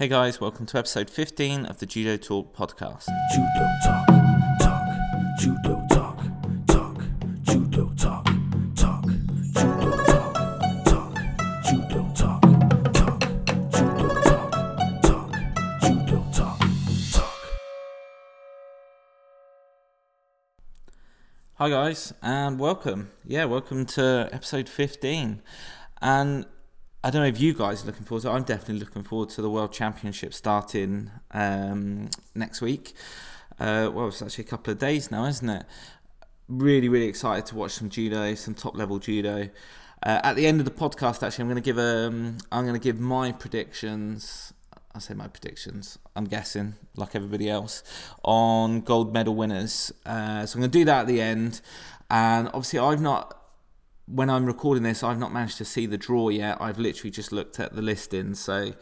Hey guys, welcome to episode 15 of the Judo Talk podcast. Judo talk, talk, judo talk, talk, judo talk, talk, judo talk, talk, judo talk, talk, judo talk, talk, judo talk, talk. Hi guys, and welcome. Yeah, welcome to episode 15. And I don't know if you guys are looking forward to it. I'm definitely looking forward to the World Championship starting um, next week. Uh, well, it's actually a couple of days now, isn't it? Really, really excited to watch some judo, some top level judo. Uh, at the end of the podcast, actually, I'm going to give um, I'm going to give my predictions. I say my predictions. I'm guessing, like everybody else, on gold medal winners. Uh, so I'm going to do that at the end. And obviously, I've not when I'm recording this, I've not managed to see the draw yet. I've literally just looked at the listing. So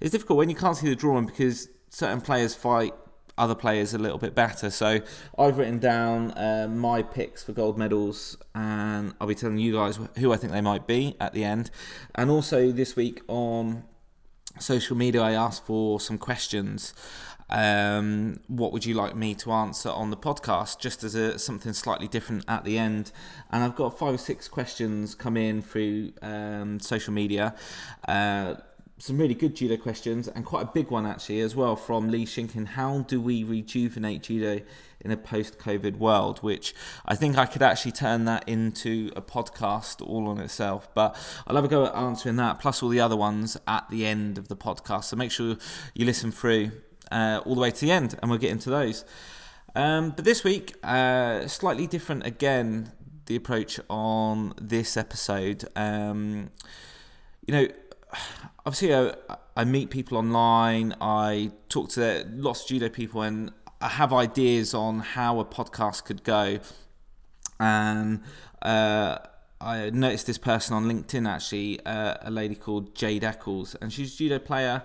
it's difficult when you can't see the drawing because certain players fight other players a little bit better. So I've written down uh, my picks for gold medals, and I'll be telling you guys who I think they might be at the end. And also this week on social media, I asked for some questions um, what would you like me to answer on the podcast, just as a something slightly different at the end. And I've got five or six questions come in through um, social media. Uh, some really good judo questions and quite a big one actually as well from Lee Shinkin. How do we rejuvenate judo in a post-COVID world? Which I think I could actually turn that into a podcast all on itself. But I'll have a go at answering that, plus all the other ones at the end of the podcast. So make sure you listen through uh, all the way to the end, and we'll get into those. Um, but this week, uh, slightly different again, the approach on this episode. Um, you know, obviously, I, I, meet people online, I talk to lots of judo people, and I have ideas on how a podcast could go. And uh, I noticed this person on LinkedIn actually, uh, a lady called Jade Eccles, and she's a judo player,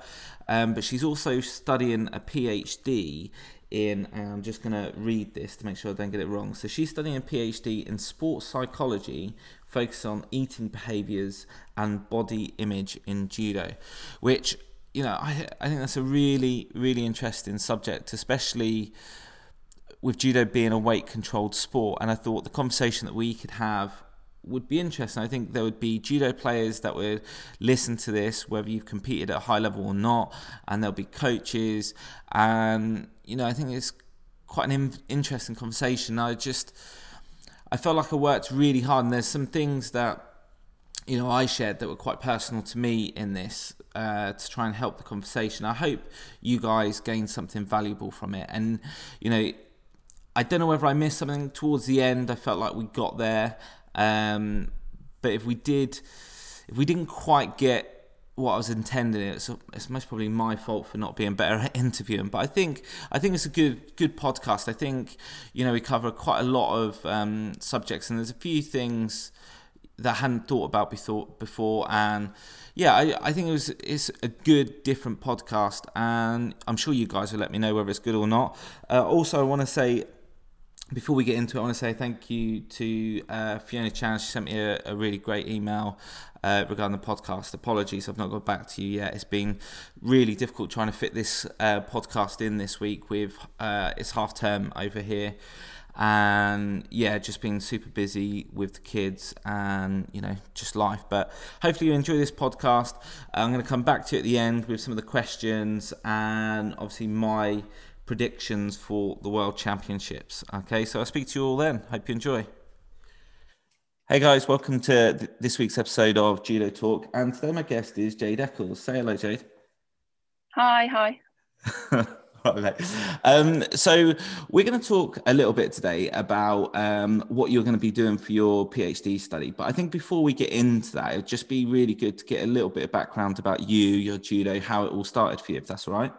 um, but she's also studying a PhD in. and I'm just going to read this to make sure I don't get it wrong. So she's studying a PhD in sports psychology, focused on eating behaviours and body image in judo, which you know I I think that's a really really interesting subject, especially with judo being a weight controlled sport. And I thought the conversation that we could have would be interesting. I think there would be judo players that would listen to this, whether you've competed at a high level or not, and there'll be coaches. And, you know, I think it's quite an in- interesting conversation. I just, I felt like I worked really hard, and there's some things that, you know, I shared that were quite personal to me in this uh, to try and help the conversation. I hope you guys gain something valuable from it. And, you know, I don't know whether I missed something towards the end. I felt like we got there. Um, but if we did, if we didn't quite get what I was intending, it's, it's most probably my fault for not being better at interviewing. But I think I think it's a good good podcast. I think you know we cover quite a lot of um, subjects, and there's a few things that I hadn't thought about before. And yeah, I, I think it was it's a good different podcast, and I'm sure you guys will let me know whether it's good or not. Uh, also, I want to say before we get into it, I want to say thank you to uh, Fiona Chan. She sent me a, a really great email uh, regarding the podcast. Apologies, I've not got back to you yet. It's been really difficult trying to fit this uh, podcast in this week with uh, it's half term over here. And yeah, just being super busy with the kids and you know just life. But hopefully you enjoy this podcast. I'm going to come back to you at the end with some of the questions and obviously my predictions for the World Championships. Okay, so I'll speak to you all then. Hope you enjoy. Hey guys, welcome to th- this week's episode of Judo Talk. And today my guest is Jade Eccles. Say hello, Jade. Hi, hi. um, so we're going to talk a little bit today about um, what you're going to be doing for your PhD study. But I think before we get into that, it'd just be really good to get a little bit of background about you, your judo, how it all started for you, if that's all right.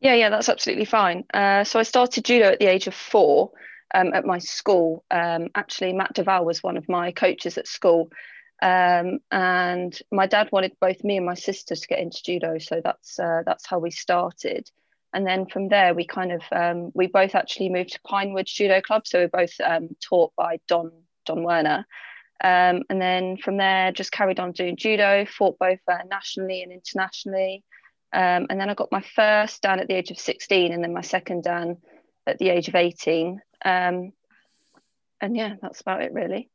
Yeah, yeah, that's absolutely fine. Uh, so I started judo at the age of four um, at my school. Um, actually, Matt Duval was one of my coaches at school. Um, and my dad wanted both me and my sister to get into judo, so that's uh, that's how we started. And then from there, we kind of um, we both actually moved to Pinewood Judo Club, so we are both um, taught by Don Don Werner. Um, and then from there, just carried on doing judo, fought both uh, nationally and internationally Um, and then I got my first Dan at the age of 16, and then my second Dan at the age of 18. Um, and yeah, that's about it really.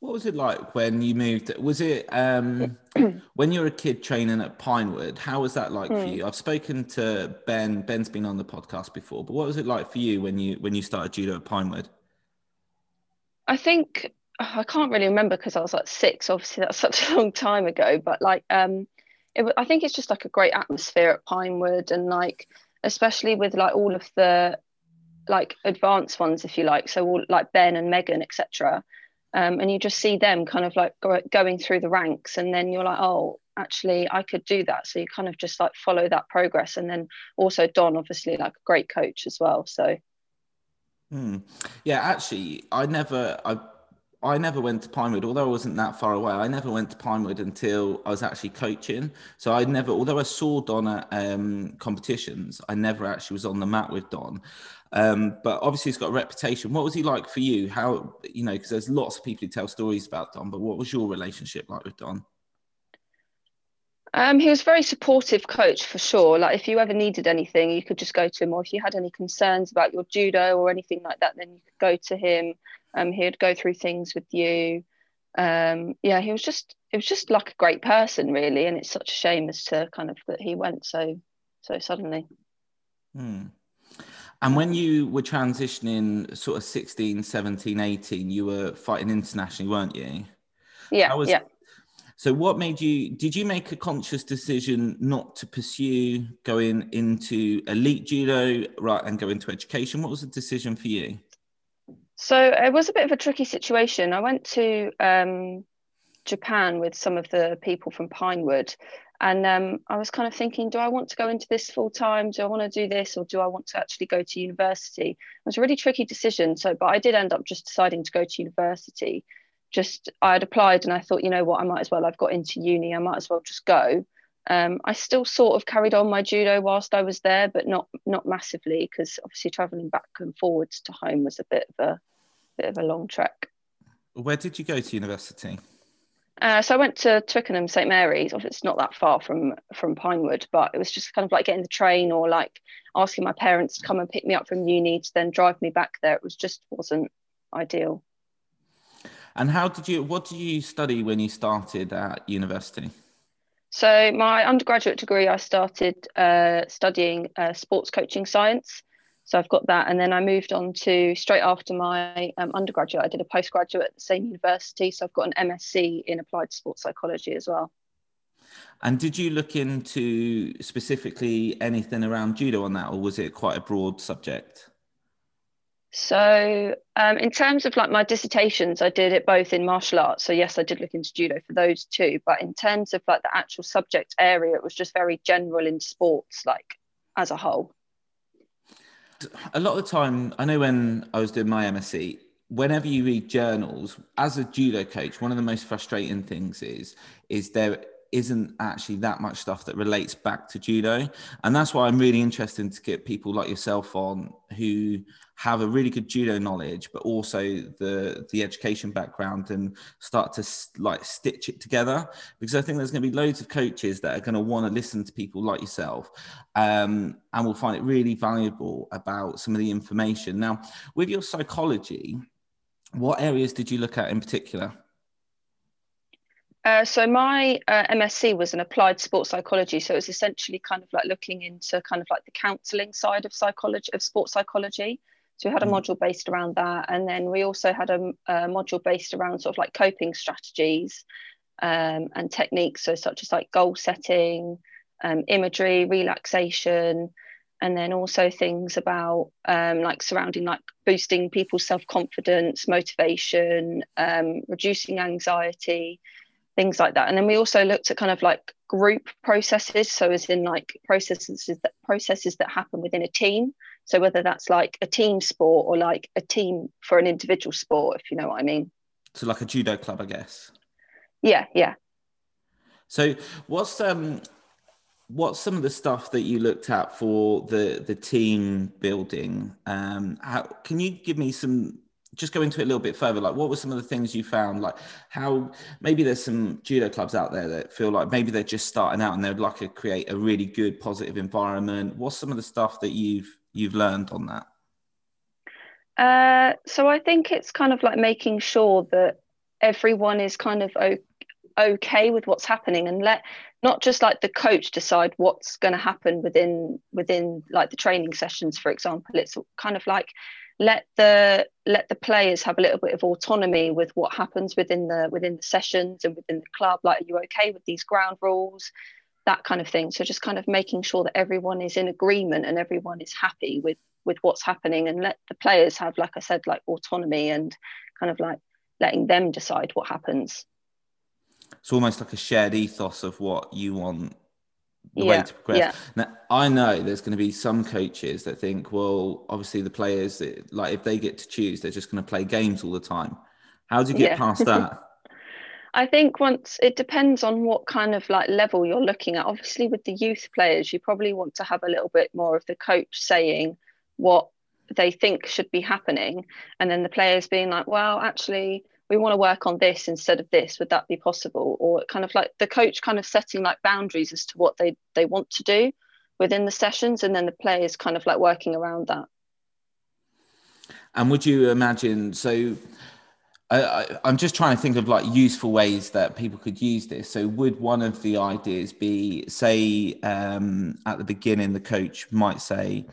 What was it like when you moved? Was it um, when you were a kid training at Pinewood? How was that like for Hmm. you? I've spoken to Ben. Ben's been on the podcast before, but what was it like for you when you when you started judo at Pinewood? I think I can't really remember because I was like six. Obviously, that's such a long time ago. But like, um, it, I think it's just like a great atmosphere at Pinewood, and like, especially with like all of the like advanced ones, if you like. So all like Ben and Megan, etc. Um, and you just see them kind of like go, going through the ranks, and then you're like, oh, actually, I could do that. So you kind of just like follow that progress, and then also Don, obviously, like a great coach as well. So Hmm. Yeah, actually, I never, I, I never went to Pinewood, although I wasn't that far away. I never went to Pinewood until I was actually coaching. So I never, although I saw Don at um, competitions, I never actually was on the mat with Don. Um, but obviously, he's got a reputation. What was he like for you? How, you know, because there's lots of people who tell stories about Don, but what was your relationship like with Don? Um, he was a very supportive coach for sure. Like if you ever needed anything, you could just go to him, or if you had any concerns about your judo or anything like that, then you could go to him. Um, he'd go through things with you. Um, yeah, he was just it was just like a great person, really. And it's such a shame as to kind of that he went so so suddenly. Hmm. And when you were transitioning sort of 16, 17, 18, you were fighting internationally, weren't you? Yeah, was- yeah. So, what made you? Did you make a conscious decision not to pursue going into elite judo, right, and go into education? What was the decision for you? So it was a bit of a tricky situation. I went to um, Japan with some of the people from Pinewood, and um, I was kind of thinking, do I want to go into this full time? Do I want to do this, or do I want to actually go to university? It was a really tricky decision. So, but I did end up just deciding to go to university. Just I had applied, and I thought, you know what, I might as well. I've got into uni. I might as well just go. Um, I still sort of carried on my judo whilst I was there, but not not massively because obviously traveling back and forwards to home was a bit of a bit of a long trek. Where did you go to university? Uh, so I went to Twickenham St Mary's. It's not that far from from Pinewood, but it was just kind of like getting the train or like asking my parents to come and pick me up from uni to then drive me back there. It was just wasn't ideal. And how did you? What did you study when you started at university? So my undergraduate degree, I started uh, studying uh, sports coaching science. So I've got that, and then I moved on to straight after my um, undergraduate. I did a postgraduate at the same university, so I've got an MSc in applied sports psychology as well. And did you look into specifically anything around judo on that, or was it quite a broad subject? So, um, in terms of like my dissertations, I did it both in martial arts. So, yes, I did look into judo for those two. But in terms of like the actual subject area, it was just very general in sports, like as a whole. A lot of the time, I know when I was doing my MSc, whenever you read journals, as a judo coach, one of the most frustrating things is is there isn't actually that much stuff that relates back to judo, and that's why I'm really interested to get people like yourself on who have a really good judo knowledge, but also the the education background and start to like stitch it together. Because I think there's going to be loads of coaches that are going to want to listen to people like yourself, um, and will find it really valuable about some of the information. Now, with your psychology, what areas did you look at in particular? Uh, so my uh, MSc was an applied sports psychology. So it's essentially kind of like looking into kind of like the counselling side of psychology of sports psychology. So we had a Mm. module based around that, and then we also had a, a module based around sort of like coping strategies um, and techniques. So such as like goal setting, um, imagery, relaxation, and then also things about um, like surrounding like boosting people's self confidence, motivation, um, reducing anxiety things like that. And then we also looked at kind of like group processes. So as in like processes that processes that happen within a team. So whether that's like a team sport or like a team for an individual sport, if you know what I mean. So, like a judo club, I guess. Yeah, yeah. So, what's um, what's some of the stuff that you looked at for the the team building? Um, how can you give me some just go into it a little bit further. Like, what were some of the things you found? Like, how maybe there's some judo clubs out there that feel like maybe they're just starting out and they'd like to create a really good, positive environment. What's some of the stuff that you've you've learned on that? Uh, so I think it's kind of like making sure that everyone is kind of okay with what's happening and let not just like the coach decide what's going to happen within within like the training sessions for example it's kind of like let the let the players have a little bit of autonomy with what happens within the within the sessions and within the club. Like are you okay with these ground rules? That kind of thing. So just kind of making sure that everyone is in agreement and everyone is happy with with what's happening and let the players have like i said like autonomy and kind of like letting them decide what happens. It's almost like a shared ethos of what you want the yeah, way to progress. yeah. Now, I know there's going to be some coaches that think, well, obviously the players, eh, like if they get to choose, they're just going to play games all the time. How do you get Yeah. past that? I think once it depends on what kind of like level you're looking at. Obviously, with the youth players, you probably want to have a little bit more of the coach saying what they think should be happening, and then the players being like, well, actually, we want to work on this instead of this. Would that be possible? Or kind of like the coach kind of setting like boundaries as to what they they want to do within the sessions, and then the players kind of like working around that. And would you imagine? So, I, I, I'm just trying to think of like useful ways that people could use this. So, would one of the ideas be, say, um, at the beginning, the coach might say,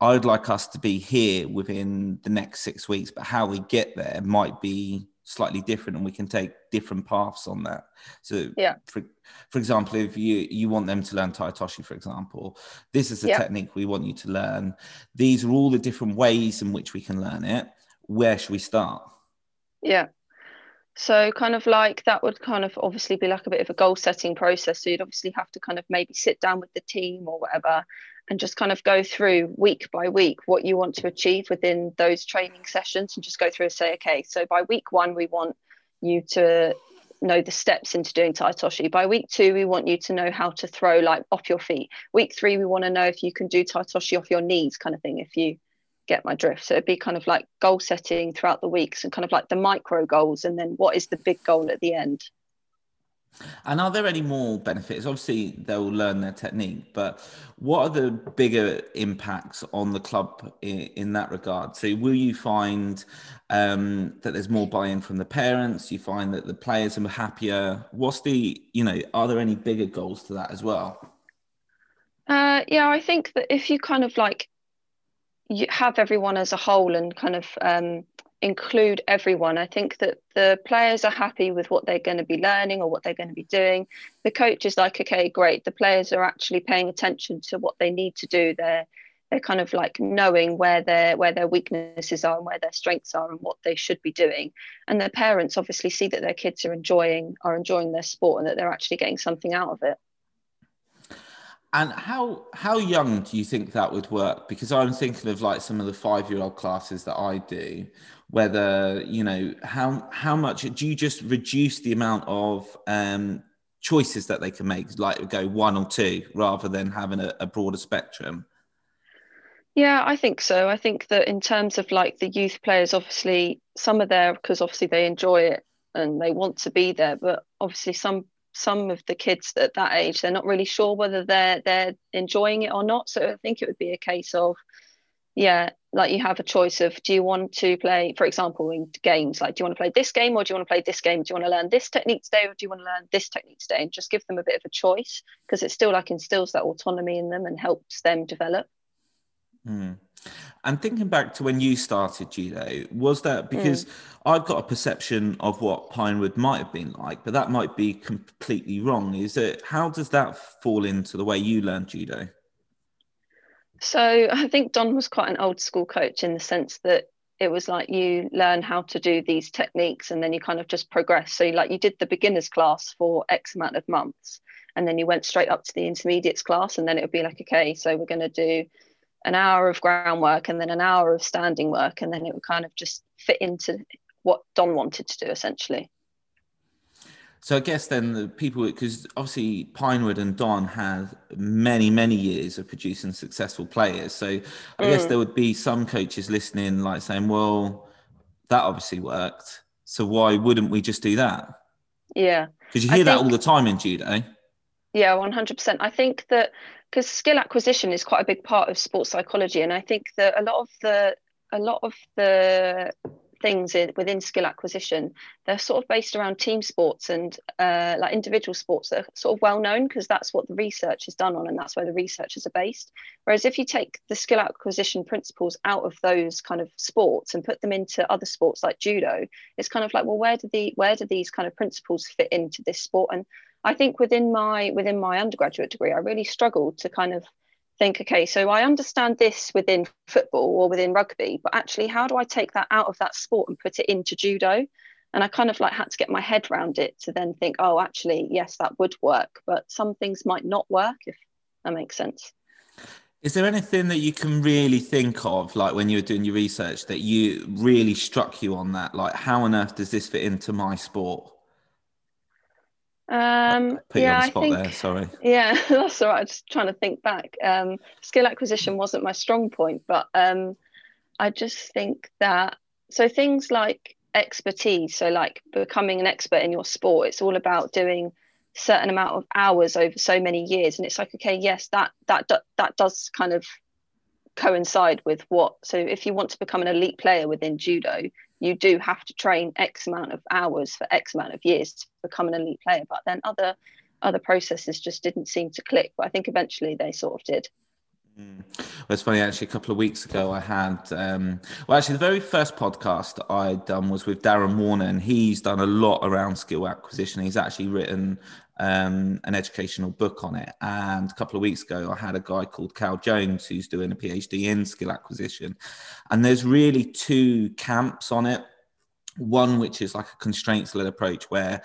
"I'd like us to be here within the next six weeks, but how we get there might be slightly different, and we can take different paths on that." So, Yeah. for for example, if you you want them to learn Tai Otoshi, for example, this is the Yeah. technique we want you to learn. These are all the different ways in which we can learn it. Where should we start? Yeah. So kind of like that would kind of obviously be like a bit of a goal setting process. So you'd obviously have to kind of maybe sit down with the team or whatever and just kind of go through week by week what you want to achieve within those training sessions and just go through and say, okay, so by week one, we want you to know the steps into doing Tai Otoshi. By week two, we want you to know how to throw like off your feet. Week three, we want to know if you can do Tai Otoshi off your knees, kind of thing, if you get my drift. So it'd be kind of like goal setting throughout the weeks and kind of like the micro goals and then what is the big goal at the end. And are there any more benefits? Obviously, they'll learn their technique, but what are the bigger impacts on the club in, in that regard? So, will you find um, that there's more buy-in from the parents? You find that the players are happier. What's the, you know, are there any bigger goals to that as well? Uh, yeah, I think that if you kind of like you have everyone as a whole and kind of um, include everyone, I think that the players are happy with what they're going to be learning or what they're going to be doing. The coach is like, okay, great. The players are actually paying attention to what they need to do. They're they're kind of like knowing where their where their weaknesses are and where their strengths are and what they should be doing. And their parents obviously see that their kids are enjoying are enjoying their sport and that they're actually getting something out of it. And how how young do you think that would work? Because I'm thinking of like some of the five year old classes that I do. Whether you know how how much do you just reduce the amount of um, choices that they can make, like go one or two, rather than having a, a broader spectrum? Yeah, I think so. I think that in terms of like the youth players, obviously some are there because obviously they enjoy it and they want to be there, but obviously some some of the kids at that age they're not really sure whether they're they're enjoying it or not. So I think it would be a case of yeah, like you have a choice of do you want to play, for example, in games, like do you want to play this game or do you want to play this game? Do you want to learn this technique today or do you want to learn this technique today? And just give them a bit of a choice because it still like instills that autonomy in them and helps them develop. Hmm. And thinking back to when you started judo, was that because I've got a perception of what Pinewood might have been like, but that might be completely wrong. Is it how does that fall into the way you learned judo? So I think Don was quite an old school coach in the sense that it was like you learn how to do these techniques and then you kind of just progress. So like you did the beginners class for X amount of months and then you went straight up to the intermediates class and then it would be like, okay, so we're going to do an hour of groundwork and then an hour of standing work and then it would kind of just fit into what Don wanted to do essentially. So I guess then the people, because obviously Pinewood and Don had many, many years of producing successful players. So I guess mm. there would be some coaches listening, like saying, well, that obviously worked. So why wouldn't we just do that? Yeah. Because you hear that all the time in judo. Yeah, 100%. I think that because skill acquisition is quite a big part of sports psychology, and I think that a lot of the a lot of the things in, within skill acquisition they're sort of based around team sports and uh, like individual sports that are sort of well known because that's what the research is done on and that's where the researchers are based. Whereas if you take the skill acquisition principles out of those kind of sports and put them into other sports like judo it's kind of like well where do the where do these kind of principles fit into this sport? And I think within my within my undergraduate degree, I really struggled to kind of think, okay, so I understand this within football or within rugby, but actually, how do I take that out of that sport and put it into judo? And I kind of like had to get my head around it to then think, oh, actually, yes, that would work, but some things might not work if that makes sense. Is there anything that you can really think of, like when you were doing your research, that you really struck you on that? Like, how on earth does this fit into my sport? Um, Put yeah, you on I the spot think there. Sorry. Yeah, that's all right. I'm just trying to think back. Um, skill acquisition wasn't my strong point, but um, I just think that so things like expertise, so like becoming an expert in your sport, it's all about doing certain amount of hours over so many years, and it's like okay, yes, that that that does kind of coincide with what. So if you want to become an elite player within judo, you do have to train X amount of hours for X amount of years to become an elite player. But then other other processes just didn't seem to click. But I think eventually they sort of did. Mm. Well, it's funny. Actually, a couple of weeks ago, I had um, well, actually, the very first podcast I'd done was with Darren Warner, and he's done a lot around skill acquisition. He's actually written um, an educational book on it. And a couple of weeks ago, I had a guy called Cal Jones who's doing a PhD in skill acquisition, and there's really two camps on it. One which is like a constraints led approach where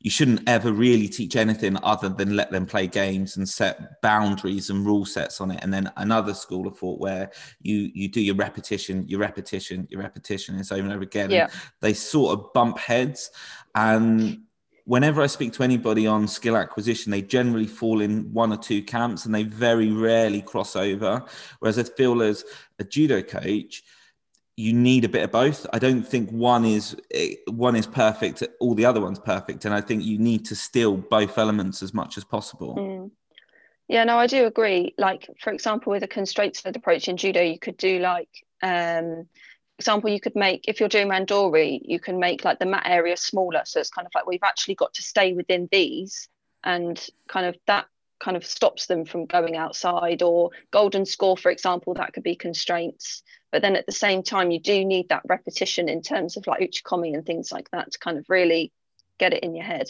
you shouldn't ever really teach anything other than let them play games and set boundaries and rule sets on it. And then another school of thought where you you do your repetition, your repetition, your repetition, it's over and over again. Yeah. They sort of bump heads. And whenever I speak to anybody on skill acquisition, they generally fall in one or two camps and they very rarely cross over. Whereas I feel as a judo coach, you need a bit of both. I don't think one is eh, one is perfect, all the other one's perfect, and I think you need to steal both elements as much as possible. Mm. Yeah, no, I do agree. Like, for example, with a constraints led approach in judo, you could do like, um, example, you could make, if you're doing randori, you can make like the mat area smaller. So it's kind of like we've actually got to stay within these and kind of that kind of stops them from going outside or golden score, for example, that could be constraints. But then at the same time, you do need that repetition in terms of like uchikomi and things like that to kind of really get it in your head.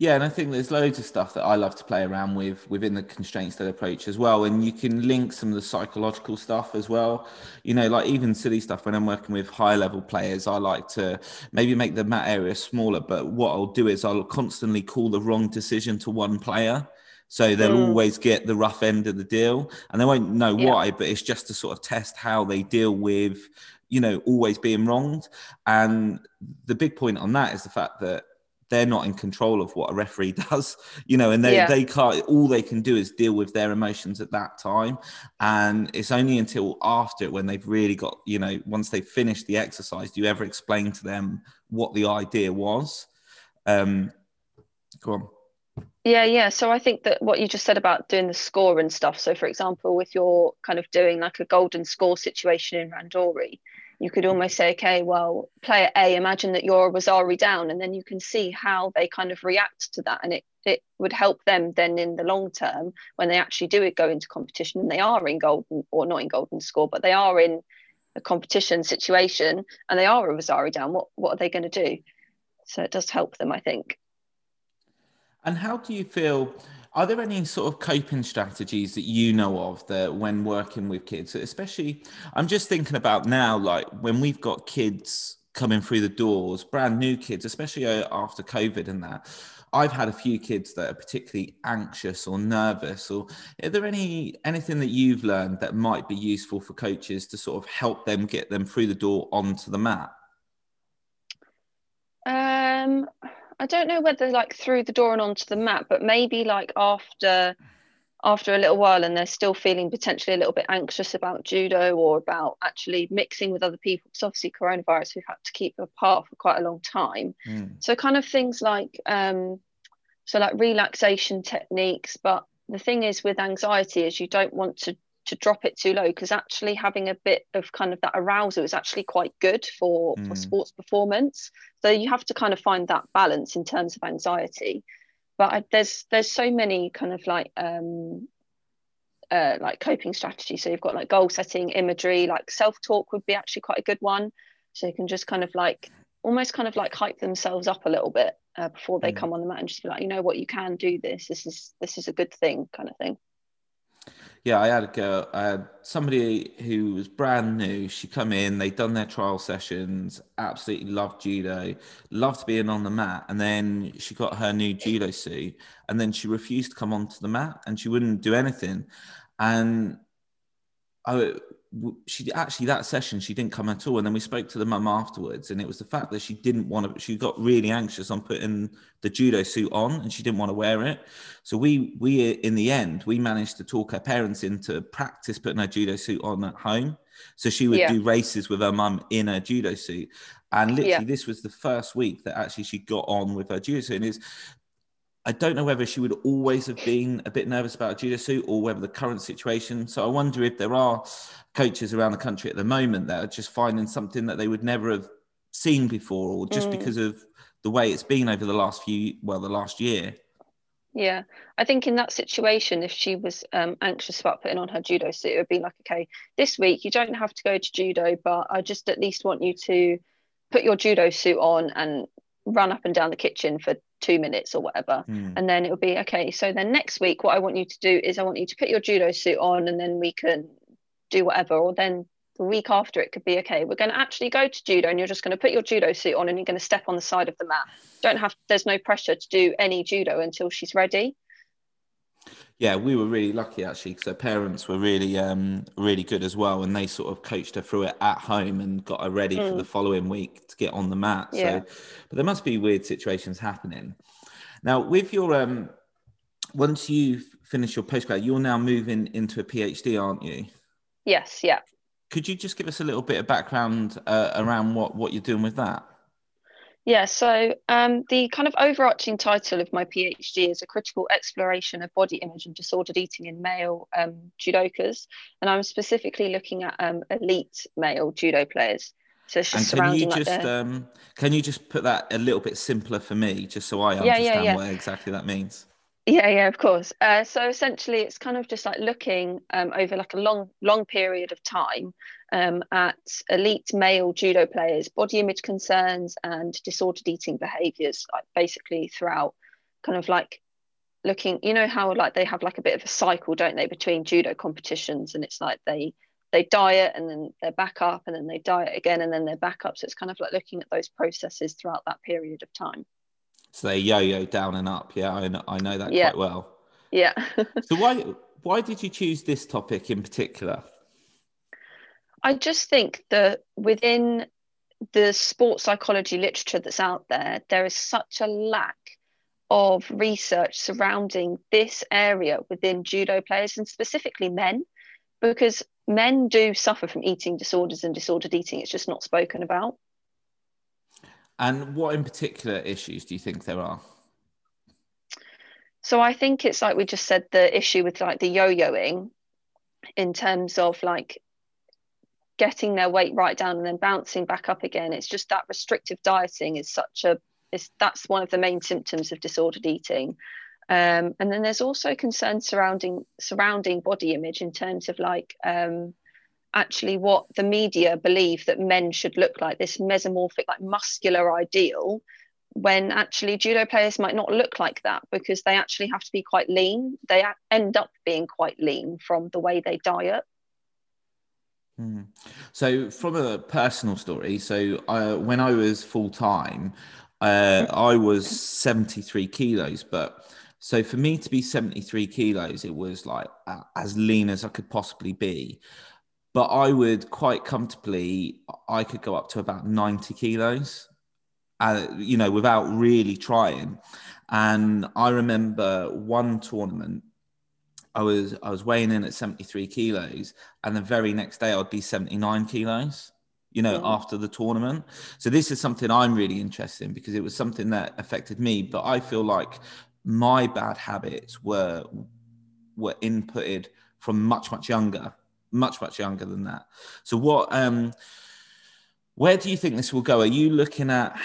Yeah, and I think there's loads of stuff that I love to play around with within the constraints that approach as well. And you can link some of the psychological stuff as well. You know, like even silly stuff when I'm working with high level players, I like to maybe make the mat area smaller. But what I'll do is I'll constantly call the wrong decision to one player. So they'll Mm. always get the rough end of the deal and they won't know Yeah. why, but it's just to sort of test how they deal with, you know, always being wronged. And the big point on that is the fact that they're not in control of what a referee does, you know, and they, Yeah. they can't, all they can do is deal with their emotions at that time. And it's only until after it when they've really got, you know, once they've finished the exercise, do you ever explain to them what the idea was? Um, go on. Yeah, yeah. So I think that what you just said about doing the score and stuff. So, for example, if you're kind of doing like a golden score situation in Randori, you could almost say, okay, well, player A, imagine that you're a waza-ari down, and then you can see how they kind of react to that. And it, it would help them then in the long term when they actually do it go into competition and they are in golden or not in golden score, but they are in a competition situation and they are a waza-ari down. What, what are they going to do? So it does help them, I think. And how do you feel? Are there any sort of coping strategies that you know of that when working with kids, especially? I'm just thinking about now, like when we've got kids coming through the doors, brand new kids, especially uh, after COVID and that. I've had a few kids that are particularly anxious or nervous. Or are there any anything that you've learned that might be useful for coaches to sort of help them get them through the door onto the mat? Um, I don't know whether like through the door and onto the mat, but maybe like after after a little while and they're still feeling potentially a little bit anxious about judo or about actually mixing with other people because obviously coronavirus we've had to keep apart for quite a long time Mm. so kind of things like um so like relaxation techniques but the thing is with anxiety is you don't want to to drop it too low because actually having a bit of kind of that arousal is actually quite good for for Mm. sports performance. So you have to kind of find that balance in terms of anxiety. But I, there's there's so many kind of like um uh, like coping strategies. So you've got like goal setting imagery like self-talk would be actually quite a good one. So you can just kind of like almost kind of like hype themselves up a little bit uh, before they Mm. come on the mat and just be like you know what? You can do this. This is this is a good thing kind of thing Yeah, I had a girl, I had somebody who was brand new. She come in, they'd done their trial sessions, absolutely loved judo, loved being on the mat, and then she got her new judo suit, and then she refused to come onto the mat, and she wouldn't do anything, and I, she actually that session she didn't come at all, and then we spoke to the mum afterwards, and it was the fact that she didn't want to. She got really anxious on putting the judo suit on, and she didn't want to wear it. So we we in the end we managed to talk her parents into practice putting her judo suit on at home. So she would Yeah. do races with her mum in her judo suit, and literally Yeah. this was the first week that actually she got on with her judo suit. And is I don't know whether she would always have been a bit nervous about a judo suit or whether the current situation. So I wonder if there are coaches around the country at the moment that are just finding something that they would never have seen before, or just Mm. because of the way it's been over the last few, well, the last year. Yeah, I think in that situation, if she was um, anxious about putting on her judo suit, it would be like, okay, this week you don't have to go to judo, but I just at least want you to put your judo suit on and run up and down the kitchen for two minutes or whatever. Hmm. And then it'll be, okay, so then next week, what I want you to do is I want you to put your judo suit on and then we can do whatever. Or then the week after, it could be, okay, we're going to actually go to judo and you're just going to put your judo suit on and you're going to step on the side of the mat. Don't have, there's no pressure to do any judo until she's ready. Yeah, we were really lucky actually because her parents were really, um, really good as well, and they sort of coached her through it at home and got her ready for Mm. the following week to get on the mat. Yeah. So, but there must be weird situations happening. Now, with your um, once you finish your postgrad, you're now moving into a PhD, aren't you? Yes, yeah. Could you just give us a little bit of background uh, around what what you're doing with that? Yeah, so um, the kind of overarching title of my PhD is a critical exploration of body image and disordered eating in male um, judokas, and I'm specifically looking at um, elite male judo players. So it's And can you like just um, can you just put that a little bit simpler for me, just so I Yeah, yeah, understand yeah. what exactly that means? Yeah, yeah, of course. Uh, so essentially, it's kind of just like looking um, over like a long, long period of time um, at elite male judo players' body image concerns and disordered eating behaviors, like basically throughout, kind of like looking. You know how like they have like a bit of a cycle, don't they, between judo competitions, and it's like they they diet and then they're back up, and then they diet again, and then they're back up. So it's kind of like looking at those processes throughout that period of time. So they yo-yo down and up. Yeah, I know, I know that Yeah. quite well. Yeah. So why why did you choose this topic in particular? I just think that within the sports psychology literature that's out there, there is such a lack of research surrounding this area within judo players and specifically men, because men do suffer from eating disorders and disordered eating. It's just not spoken about. And what in particular issues do you think there are? So I think it's like we just said the issue with like the yo-yoing in terms of like getting their weight right down and then bouncing back up again. It's just that restrictive dieting is such a is that's one of the main symptoms of disordered eating. Um, and then there's also concerns surrounding surrounding body image in terms of like um, actually what the media believe that men should look like this mesomorphic like muscular ideal when actually judo players might not look like that because they actually have to be quite lean they end up being quite lean from the way they diet Hmm. So, from a personal story, so uh, when I was full time, uh, I was 73 kilos. But so for me to be 73 kilos, it was like as lean as I could possibly be. But I would quite comfortably, I could go up to about 90 kilos, uh, you know, without really trying. And I remember one tournament I was I was weighing in at 73 kilos, and the very next day I'd be 79 kilos. You know, Mm. after the tournament. So this is something I'm really interested in because it was something that affected me. But I feel like my bad habits were were inputted from much much younger, much much younger than that. So what? um Where do you think this will go? Are you looking at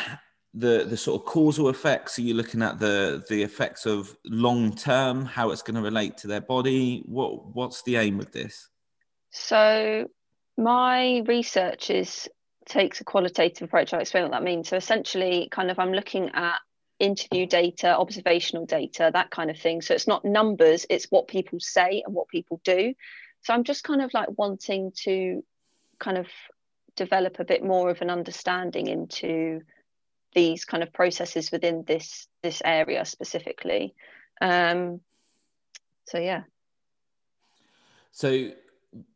the the sort of causal effects? Are you looking at the the effects of long term, how it's going to relate to their body? What what's the aim of this? So my research is takes a qualitative approach. I'll explain what that means. So essentially, kind of, I'm looking at interview data, observational data, that kind of thing. So it's not numbers; it's what people say and what people do. So I'm just kind of like wanting to kind of develop a bit more of an understanding into these kind of processes within this this area specifically. Um, so yeah. So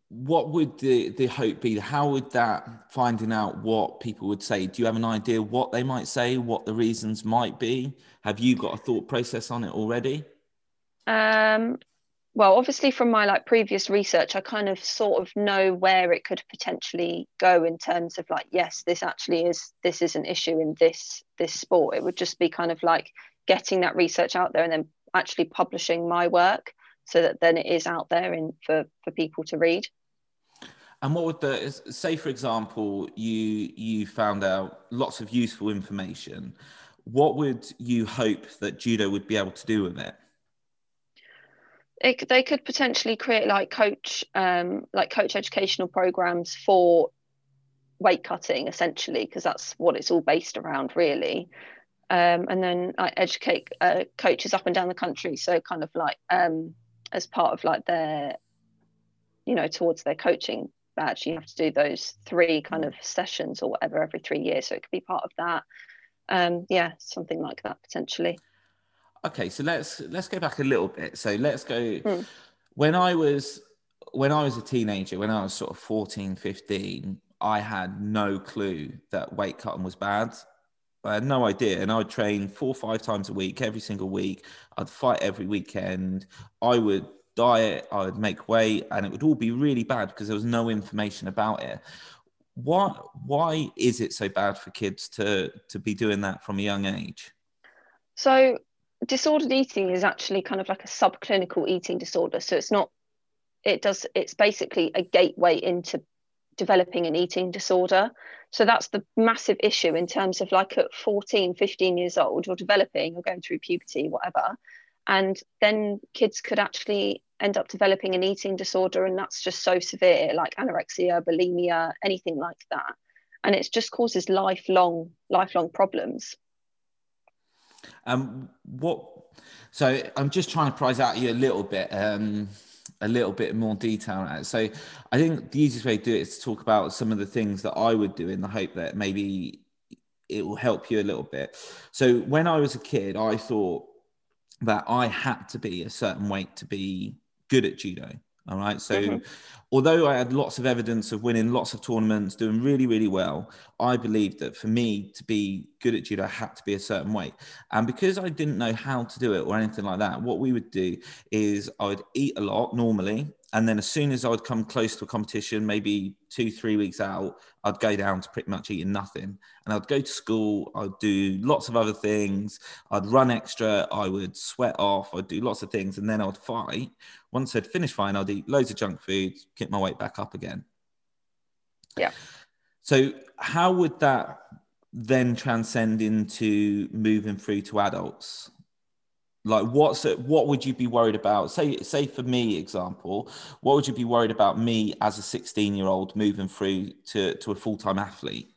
what would the, the hope be? How would that finding out what people would say? Do you have an idea what they might say, what the reasons might be? Have you got a thought process on it already? Um, well, obviously from my like previous research, I kind of sort of know where it could potentially go in terms of like, yes, this actually is this is an issue in this this sport. It would just be kind of like getting that research out there and then actually publishing my work so that then it is out there in for for people to read. And what would the say, for example, you you found out lots of useful information. What would you hope that judo would be able to do with it? It, they could potentially create like coach um, like coach educational programs for weight cutting essentially because that's what it's all based around really. Um, and then like educate uh, coaches up and down the country so kind of like um, as part of like their you know towards their coaching badge you have to do those three kind of sessions or whatever every three years so it could be part of that. Um, yeah something like that potentially Okay, so let's let's go back a little bit. So let's go Hmm. when I was when I was a teenager, when I was sort of 14, 15, I had no clue that weight cutting was bad. I had no idea. And I would train four or five times a week, every single week. I'd fight every weekend. I would diet, I would make weight, and it would all be really bad because there was no information about it. What why is it so bad for kids to to be doing that from a young age? So disordered eating is actually kind of like a subclinical eating disorder. So it's not, it does, it's basically a gateway into developing an eating disorder. So that's the massive issue in terms of like at 14, 15 years old, you're developing, you're going through puberty, whatever. And then kids could actually end up developing an eating disorder. And that's just so severe, like anorexia, bulimia, anything like that. And it just causes lifelong, lifelong problems. Um, what? So I'm just trying to prize out you a little bit, um, a little bit more detail. So I think the easiest way to do it is to talk about some of the things that I would do in the hope that maybe it will help you a little bit. So when I was a kid, I thought that I had to be a certain weight to be good at judo. All right. So, Mhm. although I had lots of evidence of winning lots of tournaments, doing really, really well, I believed that for me to be good at judo, I had to be a certain weight. And because I didn't know how to do it or anything like that, what we would do is I would eat a lot normally. And then as soon as I would come close to a competition, maybe two, three weeks out, I'd go down to pretty much eating nothing. And I'd go to school, I'd do lots of other things, I'd run extra, I would sweat off, I'd do lots of things, and then I'd fight. Once I'd finished fighting, I'd eat loads of junk food, get my weight back up again. Yeah. So, how would that then transcend into moving through to adults? Like, what's it, what would you be worried about? Say, say for me, example, what would you be worried about me as a 16 year old moving through to, to a full time athlete?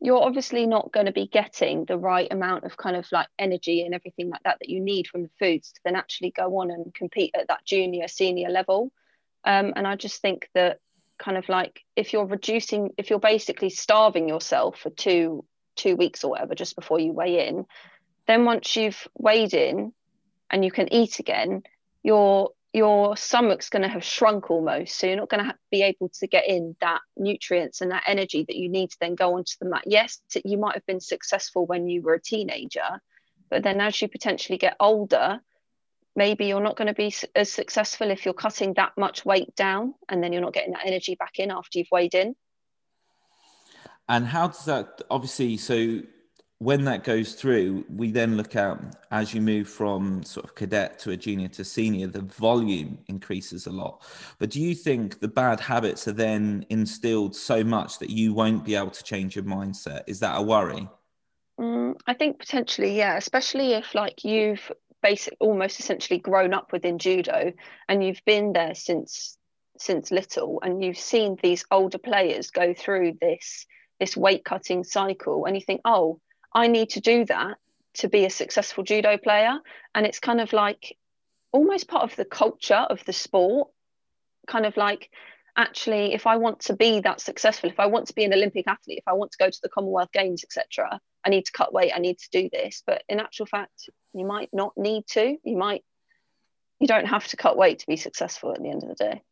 you're obviously not going to be getting the right amount of kind of like energy and everything like that that you need from the foods to then actually go on and compete at that junior senior level um, and i just think that kind of like if you're reducing if you're basically starving yourself for two two weeks or whatever just before you weigh in then once you've weighed in and you can eat again your your stomach's going to have shrunk almost so you're not going to be able to get in that nutrients and that energy that you need to then go onto the mat yes you might have been successful when you were a teenager but then as you potentially get older maybe you're not going to be as successful if you're cutting that much weight down and then you're not getting that energy back in after you've weighed in. And how does that obviously? So when that goes through, we then look at as you move from sort of cadet to a junior to senior, the volume increases a lot. But do you think the bad habits are then instilled so much that you won't be able to change your mindset? Is that a worry? Mm, I think potentially, yeah, especially if like you've basic almost essentially grown up within judo and you've been there since since little and you've seen these older players go through this this weight cutting cycle and you think, oh, I need to do that to be a successful judo player. And it's kind of like almost part of the culture of the sport, kind of like actually if i want to be that successful if i want to be an olympic athlete if i want to go to the commonwealth games etc i need to cut weight i need to do this. But in actual fact you might not need to. You might you don't have to cut weight to be successful at the end of the day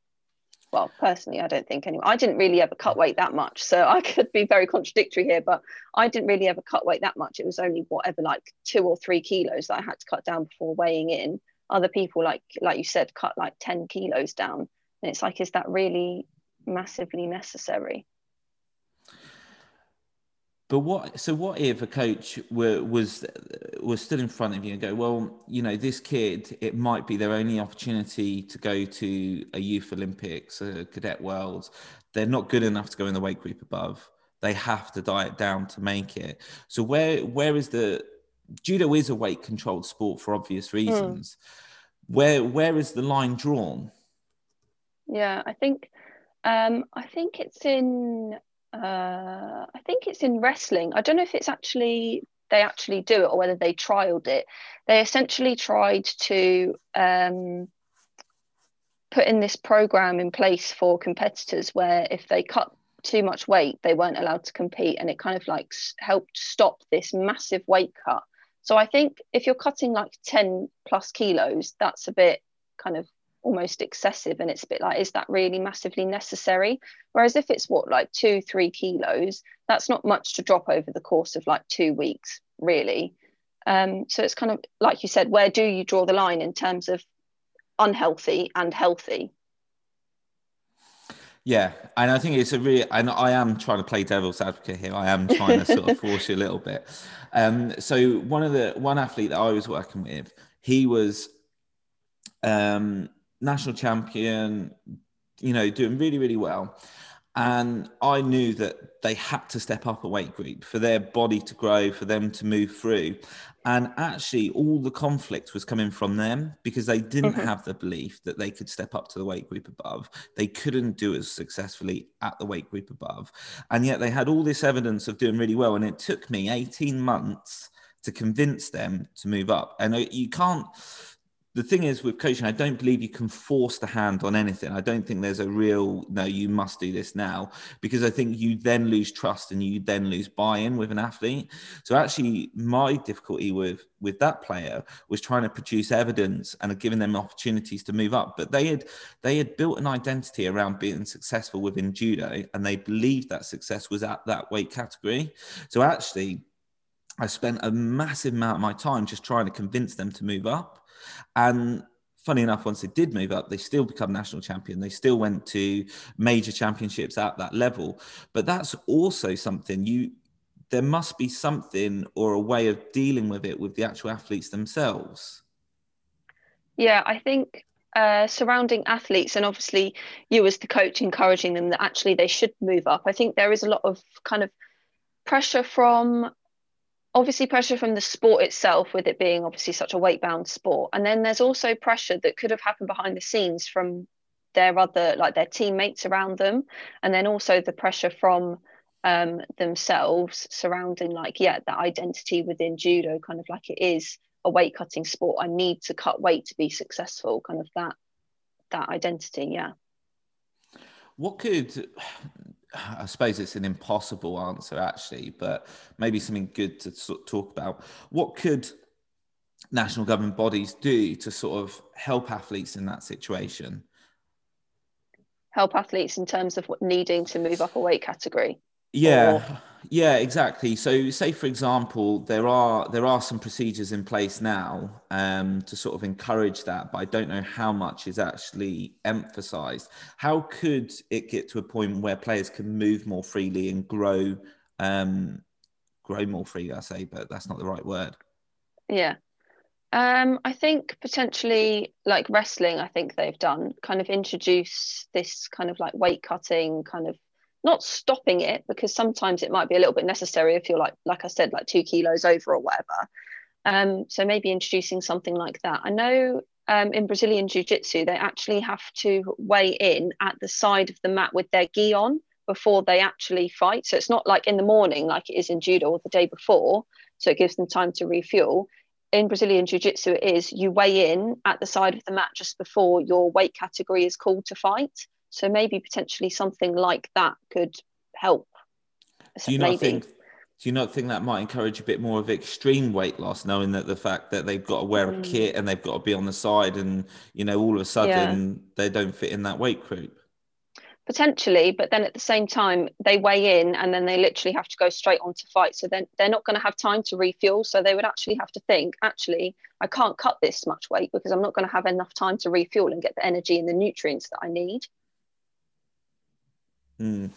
well personally i don't think anyway. I didn't really ever cut weight that much so i could be very contradictory here but i didn't really ever cut weight that much. It was only whatever like two or three kilos that i had to cut down before weighing in. Other people like like you said cut like 10 kilos down. And it's like, is that really massively necessary? But what? So what if a coach were, was was stood in front of you and go, well, you know, this kid, it might be their only opportunity to go to a youth Olympics, a cadet worlds. They're not good enough to go in the weight group above. They have to diet down to make it. So where where is the judo is a weight controlled sport for obvious reasons. Mm. Where where is the line drawn? Yeah, I think um, I think it's in uh, I think it's in wrestling. I don't know if it's actually they actually do it or whether they trialed it. They essentially tried to um, put in this program in place for competitors where if they cut too much weight, they weren't allowed to compete, and it kind of like helped stop this massive weight cut. So I think if you're cutting like 10 plus kilos, that's a bit kind of almost excessive and it's a bit like is that really massively necessary whereas if it's what like two three kilos that's not much to drop over the course of like two weeks really um, so it's kind of like you said where do you draw the line in terms of unhealthy and healthy yeah, and I think it's a really, and I am trying to play devil's advocate here. I am trying to sort of force you a little bit. Um, so one of the one athlete that I was working with, he was um, national champion, you know, doing really, really well. And I knew that they had to step up a weight group for their body to grow, for them to move through. And actually, all the conflict was coming from them because they didn't mm-hmm. have the belief that they could step up to the weight group above. They couldn't do as successfully at the weight group above. And yet, they had all this evidence of doing really well. And it took me 18 months to convince them to move up. And uh, you can't the thing is with coaching, I don't believe you can force the hand on anything. I don't think there's a real no, you must do this now because I think you then lose trust and you then lose buy-in with an athlete. So actually, my difficulty with with that player was trying to produce evidence and giving them opportunities to move up. But they had they had built an identity around being successful within judo, and they believed that success was at that weight category. So actually, I spent a massive amount of my time just trying to convince them to move up. And funny enough, once they did move up, they still become national champion. They still went to major championships at that level. But that's also something you there must be something or a way of dealing with it with the actual athletes themselves. Yeah, I think uh, surrounding athletes and obviously you as the coach encouraging them that actually they should move up. I think there is a lot of kind of pressure from obviously pressure from the sport itself with it being obviously such a weight bound sport. And then there's also pressure that could have happened behind the scenes from their other like their teammates around them. And then also the pressure from um, themselves surrounding like yeah that identity within judo kind of like it is a weight cutting sport. I need to cut weight to be successful kind of that that identity yeah. What could I suppose it's an impossible answer, actually, but maybe something good to sort of talk about. What could national government bodies do to sort of help athletes in that situation? Help athletes in terms of what needing to move up a weight category. Yeah, Or- yeah, exactly. So, say for example, there are there are some procedures in place now um, to sort of encourage that, but I don't know how much is actually emphasized. How could it get to a point where players can move more freely and grow um, grow more freely? I say, but that's not the right word. Yeah. Um, I think potentially like wrestling, I think they've done kind of introduce this kind of like weight cutting, kind of not stopping it because sometimes it might be a little bit necessary if you're like, like I said, like two kilos over or whatever. Um, so maybe introducing something like that. I know um, in Brazilian Jiu Jitsu, they actually have to weigh in at the side of the mat with their gi on before they actually fight. So it's not like in the morning like it is in judo or the day before. So it gives them time to refuel in Brazilian Jiu Jitsu, it is you weigh in at the side of the mat just before your weight category is called to fight. So maybe potentially something like that could help. Do you maybe. not think? Do you not think that might encourage a bit more of extreme weight loss, knowing that the fact that they've got to wear a Mm. kit and they've got to be on the side, and you know, all of a sudden they don't fit in that weight group? potentially, but then at the same time they weigh in and then they literally have to go straight on to fight. So then they're not going to have time to refuel. So they would actually have to think, actually, I can't cut this much weight because I'm not going to have enough time to refuel and get the energy and the nutrients that I need. Mm.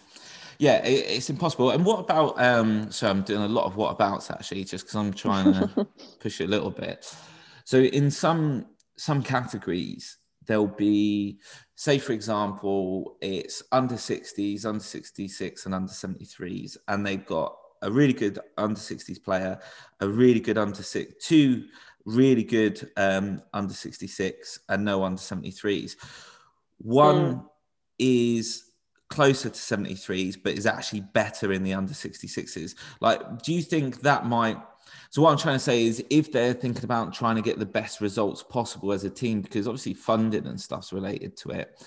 Yeah, it, it's impossible. And what about? Um, so I'm doing a lot of what abouts actually, just because I'm trying to push it a little bit. So in some some categories, there'll be, say for example, it's under 60s, under 66, and under 73s, and they've got a really good under 60s player, a really good under six, two really good um, under 66, and no under 73s. One is closer to 73s, but is actually better in the under 66s. Like, do you think that might? So, what I'm trying to say is if they're thinking about trying to get the best results possible as a team, because obviously funding and stuff's related to it,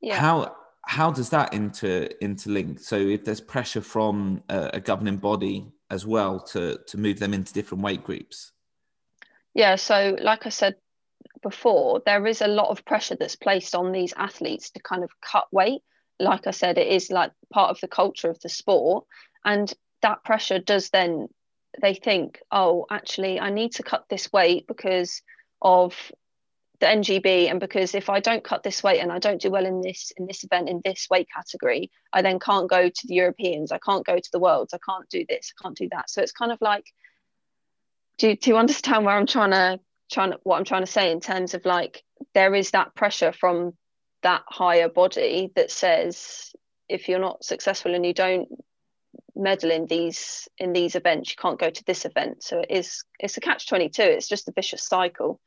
Yeah. how how does that inter interlink? So, if there's pressure from a, a governing body as well to to move them into different weight groups, Yeah, so like I said before, there is a lot of pressure that's placed on these athletes to kind of cut weight. Like I said, it is like part of the culture of the sport. And that pressure does then, they think, oh, actually, I need to cut this weight because of the NGB and because if I don't cut this weight and I don't do well in this in this event in this weight category, I then can't go to the Europeans, I can't go to the worlds, I can't do this, I can't do that. So it's kind of like do do you understand where I'm trying to trying to, what I'm trying to say in terms of like there is that pressure from that higher body that says if you're not successful and you don't medal in these in these events you can't go to this event so it is it's a catch 22 it's just a vicious cycle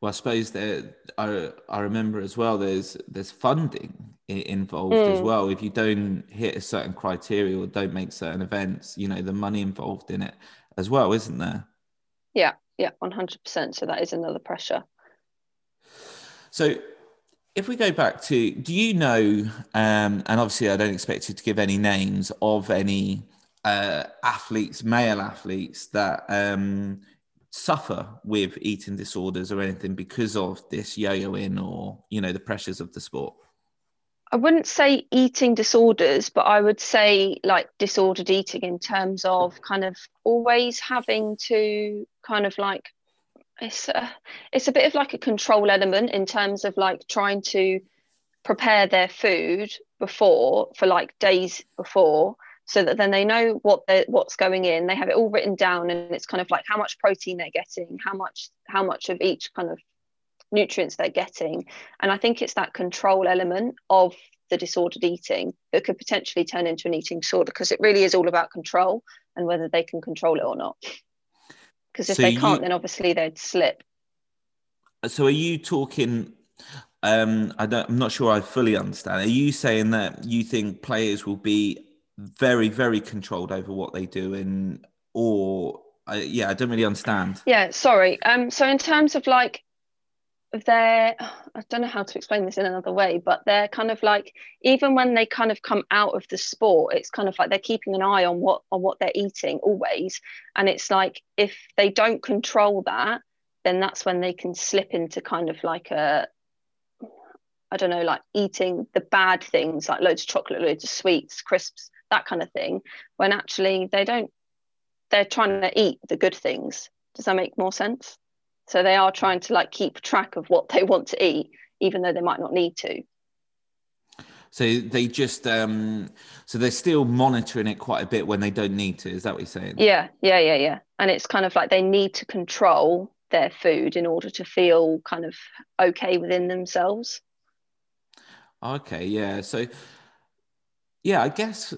well, I suppose that I I remember as well. There's there's funding involved as Mm. well. If you don't hit a certain criteria or don't make certain events, you know the money involved in it as well, isn't there? yeah yeah 100% so that is another pressure So if we go back to, do you know, um, and obviously I don't expect you to give any names of any uh, athletes, male athletes that um, suffer with eating disorders or anything because of this yo-yoing or, you know, the pressures of the sport? I wouldn't say eating disorders, but I would say like disordered eating in terms of kind of always having to kind of like it's a, it's a bit of like a control element in terms of like trying to prepare their food before for like days before so that then they know what what's going in. They have it all written down and it's kind of like how much protein they're getting how much how much of each kind of nutrients they're getting. And i think it's that control element of the disordered eating that could potentially turn into an eating disorder because it really is all about control and whether they can control it or not because if So they can't then obviously they'd slip So are you talking? Um, I don't. I'm not sure. I fully understand. Are you saying that you think players will be very, very controlled over what they do, and or I yeah, I don't really understand. Yeah, sorry. Um, so in terms of like their, I don't know how to explain this in another way, but they're kind of like even when they kind of come out of the sport, it's kind of like they're keeping an eye on what on what they're eating always, and it's like if they don't control that, then that's when they can slip into kind of like a, I don't know, like eating the bad things like loads of chocolate, loads of sweets, crisps, that kind of thing when actually they don't they're trying to eat the good things. Does that make more sense so they are trying to like keep track of what they want to eat even though they might not need to. So they just um so they're still monitoring it quite a bit when they don't need to is that what you're saying? Yeah yeah yeah yeah. And it's kind of like they need to control their food in order to feel kind of okay within themselves. Okay yeah so yeah i guess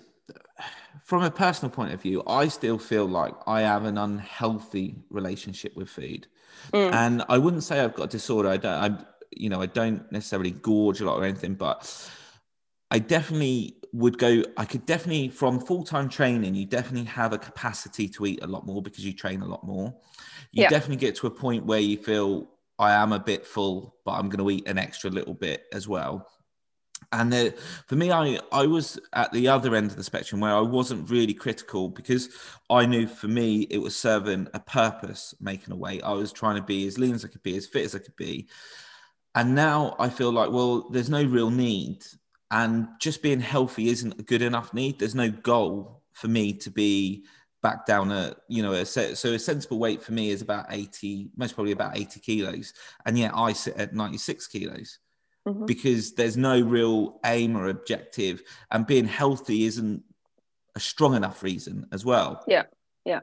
from a personal point of view i still feel like i have an unhealthy relationship with food Mm. and i wouldn't say i've got a disorder i don't i you know i don't necessarily gorge a lot or anything but I definitely would go. I could definitely, from full time training, you definitely have a capacity to eat a lot more because you train a lot more. You Yeah. definitely get to a point where you feel I am a bit full, but I'm going to eat an extra little bit as well. And for me, I, I was at the other end of the spectrum where I wasn't really critical because I knew for me it was serving a purpose making a weight. I was trying to be as lean as I could be, as fit as I could be. And now I feel like, well, there's no real need. And just being healthy isn't a good enough need. There's no goal for me to be back down a, you know, a, so a sensible weight for me is about 80, most probably about 80 kilos. And yet I sit at 96 kilos Mhm. because there's no real aim or objective. And being healthy isn't a strong enough reason as well. Yeah, yeah.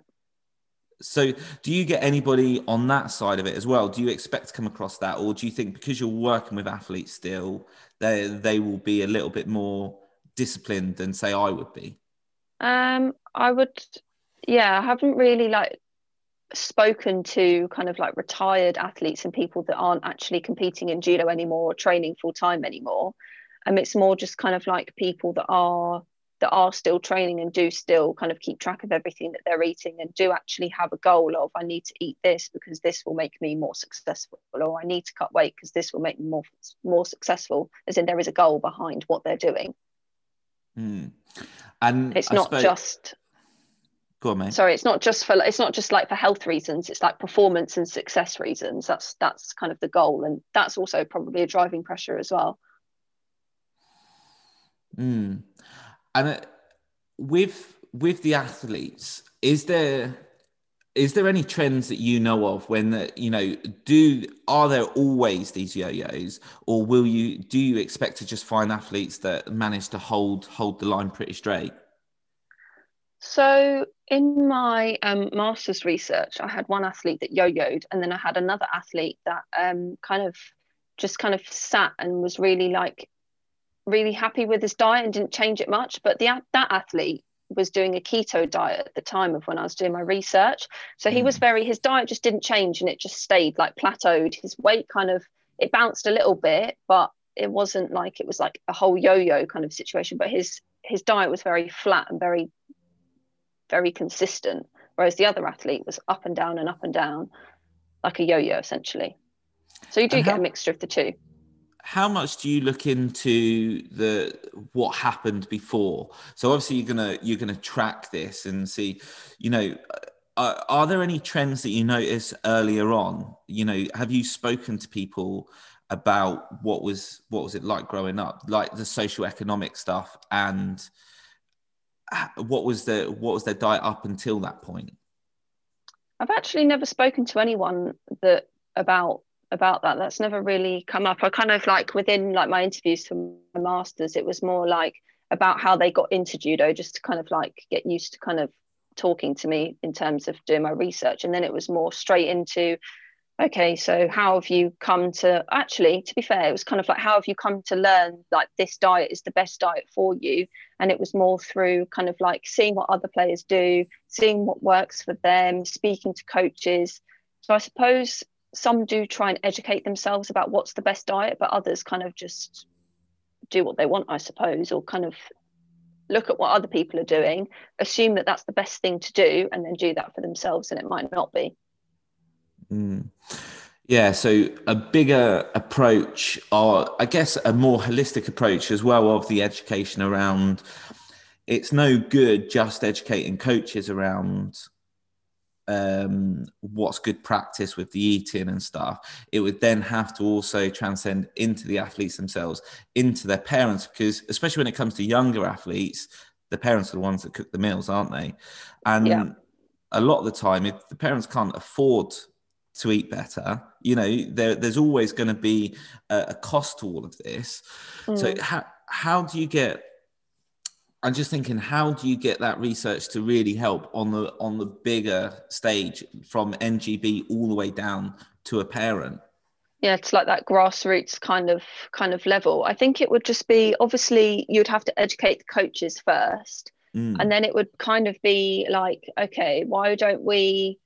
So, do you get anybody on that side of it as well? Do you expect to come across that, or do you think because you're working with athletes still, they they will be a little bit more disciplined than say I would be? Um, I would, yeah, I haven't really like spoken to kind of like retired athletes and people that aren't actually competing in judo anymore or training full time anymore. Um, it's more just kind of like people that are that are still training and do still kind of keep track of everything that they're eating and do actually have a goal of I need to eat this because this will make me more successful or I need to cut weight because this will make me more more successful as in there is a goal behind what they're doing. Hmm. And It's I not suppose- just go on, mate. sorry it's not just for it's not just like for health reasons it's like performance and success reasons that's that's kind of the goal and that's also probably a driving pressure as well Mm. And uh, with with the athletes, is there is there any trends that you know of when the, you know do are there always these yo-yos, or will you do you expect to just find athletes that manage to hold hold the line pretty straight? so in my um, master's research i had one athlete that yo-yoed and then i had another athlete that um, kind of just kind of sat and was really like really happy with his diet and didn't change it much but the that athlete was doing a keto diet at the time of when I was doing my research. So he was Mm. very his diet just didn't change and it just stayed like plateaued. His weight kind of it bounced a little bit, but it wasn't like it was like a whole yo-yo kind of situation. But his his diet was very flat and very very consistent. Whereas the other athlete was up and down and up and down, like a yo-yo essentially. So you do And get how- a mixture of the two. How much do you look into the what happened before? So obviously you're gonna you're gonna track this and see, you know, are, are there any trends that you notice earlier on? You know, have you spoken to people about what was what was it like growing up, like the social economic stuff, and what was the what was their diet up until that point? I've actually never spoken to anyone that about about that. That's never really come up. I kind of like within like my interviews for my masters, it was more like about how they got into judo, just to kind of like get used to kind of talking to me in terms of doing my research. And then it was more straight into, okay, so how have you come to actually, to be fair, it was kind of like how have you come to learn like this diet is the best diet for you? And it was more through kind of like seeing what other players do, seeing what works for them, speaking to coaches. So I suppose some do try and educate themselves about what's the best diet, but others kind of just do what they want, I suppose, or kind of look at what other people are doing, assume that that's the best thing to do, and then do that for themselves, and it might not be. Mm. Yeah, so a bigger approach, or I guess a more holistic approach as well of the education around. It's no good just educating coaches around um, what's good practice with the eating and stuff. It would then have to also transcend into the athletes themselves, into their parents, because especially when it comes to younger athletes, the parents are the ones that cook the meals, aren't they? And Yeah. a lot of the time, if the parents can't afford to eat better, you know, there, there's always going to be a, a cost to all of this. So Mm. how how do you get? I'm just thinking, how do you get that research to really help on the on the bigger stage from NGB all the way down to a parent? yeah it's like that grassroots kind of kind of level i think it would just be obviously you'd have to educate the coaches first Mm. and then it would kind of be like okay why don't we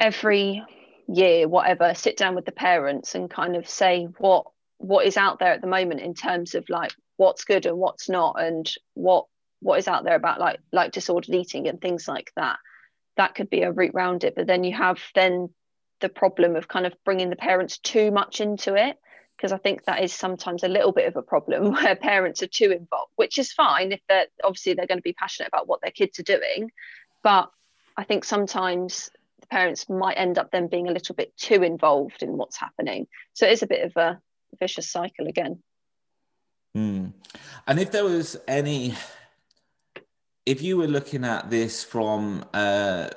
every year whatever sit down with the parents and kind of say what what is out there at the moment in terms of like what's good and what's not and what what is out there about like like disordered eating and things like that that could be a route round it but then you have then the problem of kind of bringing the parents too much into it because I think that is sometimes a little bit of a problem where parents are too involved, which is fine if they're obviously they're going to be passionate about what their kids are doing. But I think sometimes parents might end up then being a little bit too involved in what's happening. So it is a bit of a vicious cycle again. Mm. And if there was any, if you were looking at this from uh,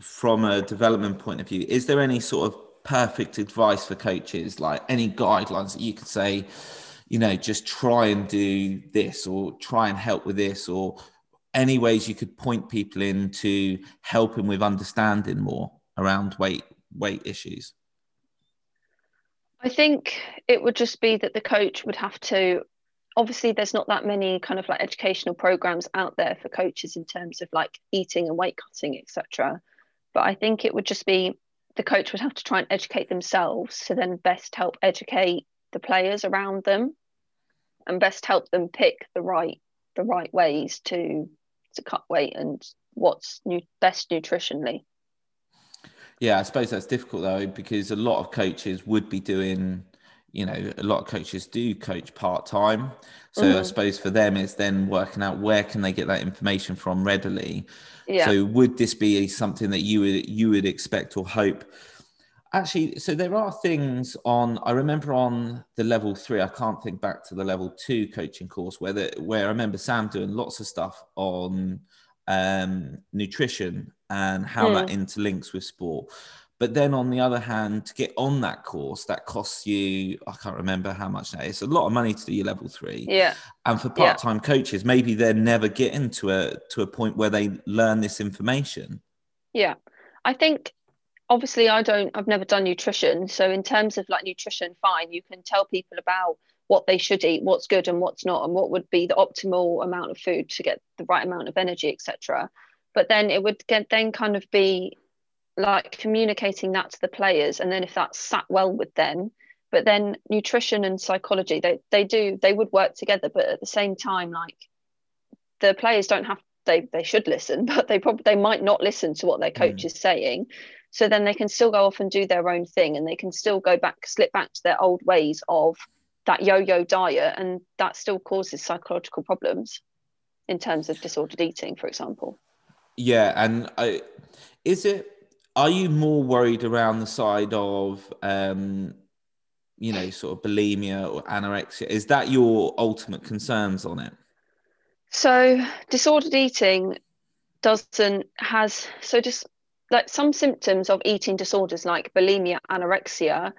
from a development point of view, is there any sort of perfect advice for coaches, like any guidelines that you could say, you know, just try and do this, or try and help with this, or any ways you could point people in to helping with understanding more around weight weight issues? I think it would just be that the coach would have to obviously there's not that many kind of like educational programs out there for coaches in terms of like eating and weight cutting etc but i think it would just be the coach would have to try and educate themselves to then best help educate the players around them and best help them pick the right the right ways to to cut weight and what's new best nutritionally Yeah, I suppose that's difficult though because a lot of coaches would be doing, you know, a lot of coaches do coach part time. So I Mhm. suppose for them it's then working out where can they get that information from readily. yeah So would this be something that you would you would expect or hope? Actually, so there are things on. I remember on the level three. I can't think back to the level two coaching course where the, where I remember Sam doing lots of stuff on um, nutrition and how that interlinks with sport. But then on the other hand, to get on that course, that costs you. I can't remember how much that is. A lot of money to do your level three. yeah And for part-time coaches, maybe they're never getting to a to a point where they learn this information. Yeah, I think obviously I don't, I've never done nutrition. So, in terms of like nutrition, fine, you can tell people about what they should eat, what's good and what's not, and what would be the optimal amount of food to get the right amount of energy, etc. But then it would get then kind of be like communicating that to the players, and then if that sat well with them. But then nutrition and psychology, they they do they would work together, but at the same time, like the players don't have they they should listen, but they probably they might not listen to what their coach mm. is saying. So then they can still go off and do their own thing, and they can still go back, slip back to their old ways of that yo-yo diet, and that still causes psychological problems in terms of disordered eating, for example. Yeah, and I, is it? Are you more worried around the side of, um, you know, sort of bulimia or anorexia? Is that your ultimate concerns on it? So disordered eating doesn't has so just like some symptoms of eating disorders like bulimia, anorexia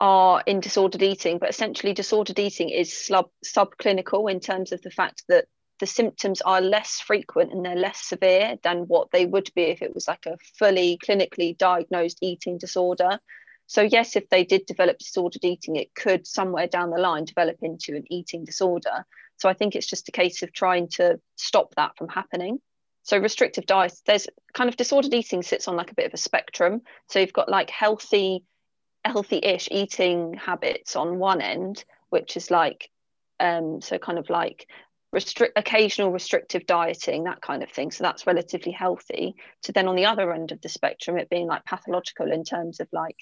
are in disordered eating, but essentially disordered eating is sub subclinical in terms of the fact that the symptoms are less frequent and they're less severe than what they would be if it was like a fully clinically diagnosed eating disorder. So yes, if they did develop disordered eating, it could somewhere down the line develop into an eating disorder. So I think it's just a case of trying to stop that from happening. So restrictive diets, there's kind of disordered eating sits on like a bit of a spectrum. So you've got like healthy, healthy-ish eating habits on one end, which is like, um, so kind of like restrict occasional restrictive dieting, that kind of thing. So that's relatively healthy. To then on the other end of the spectrum, it being like pathological in terms of like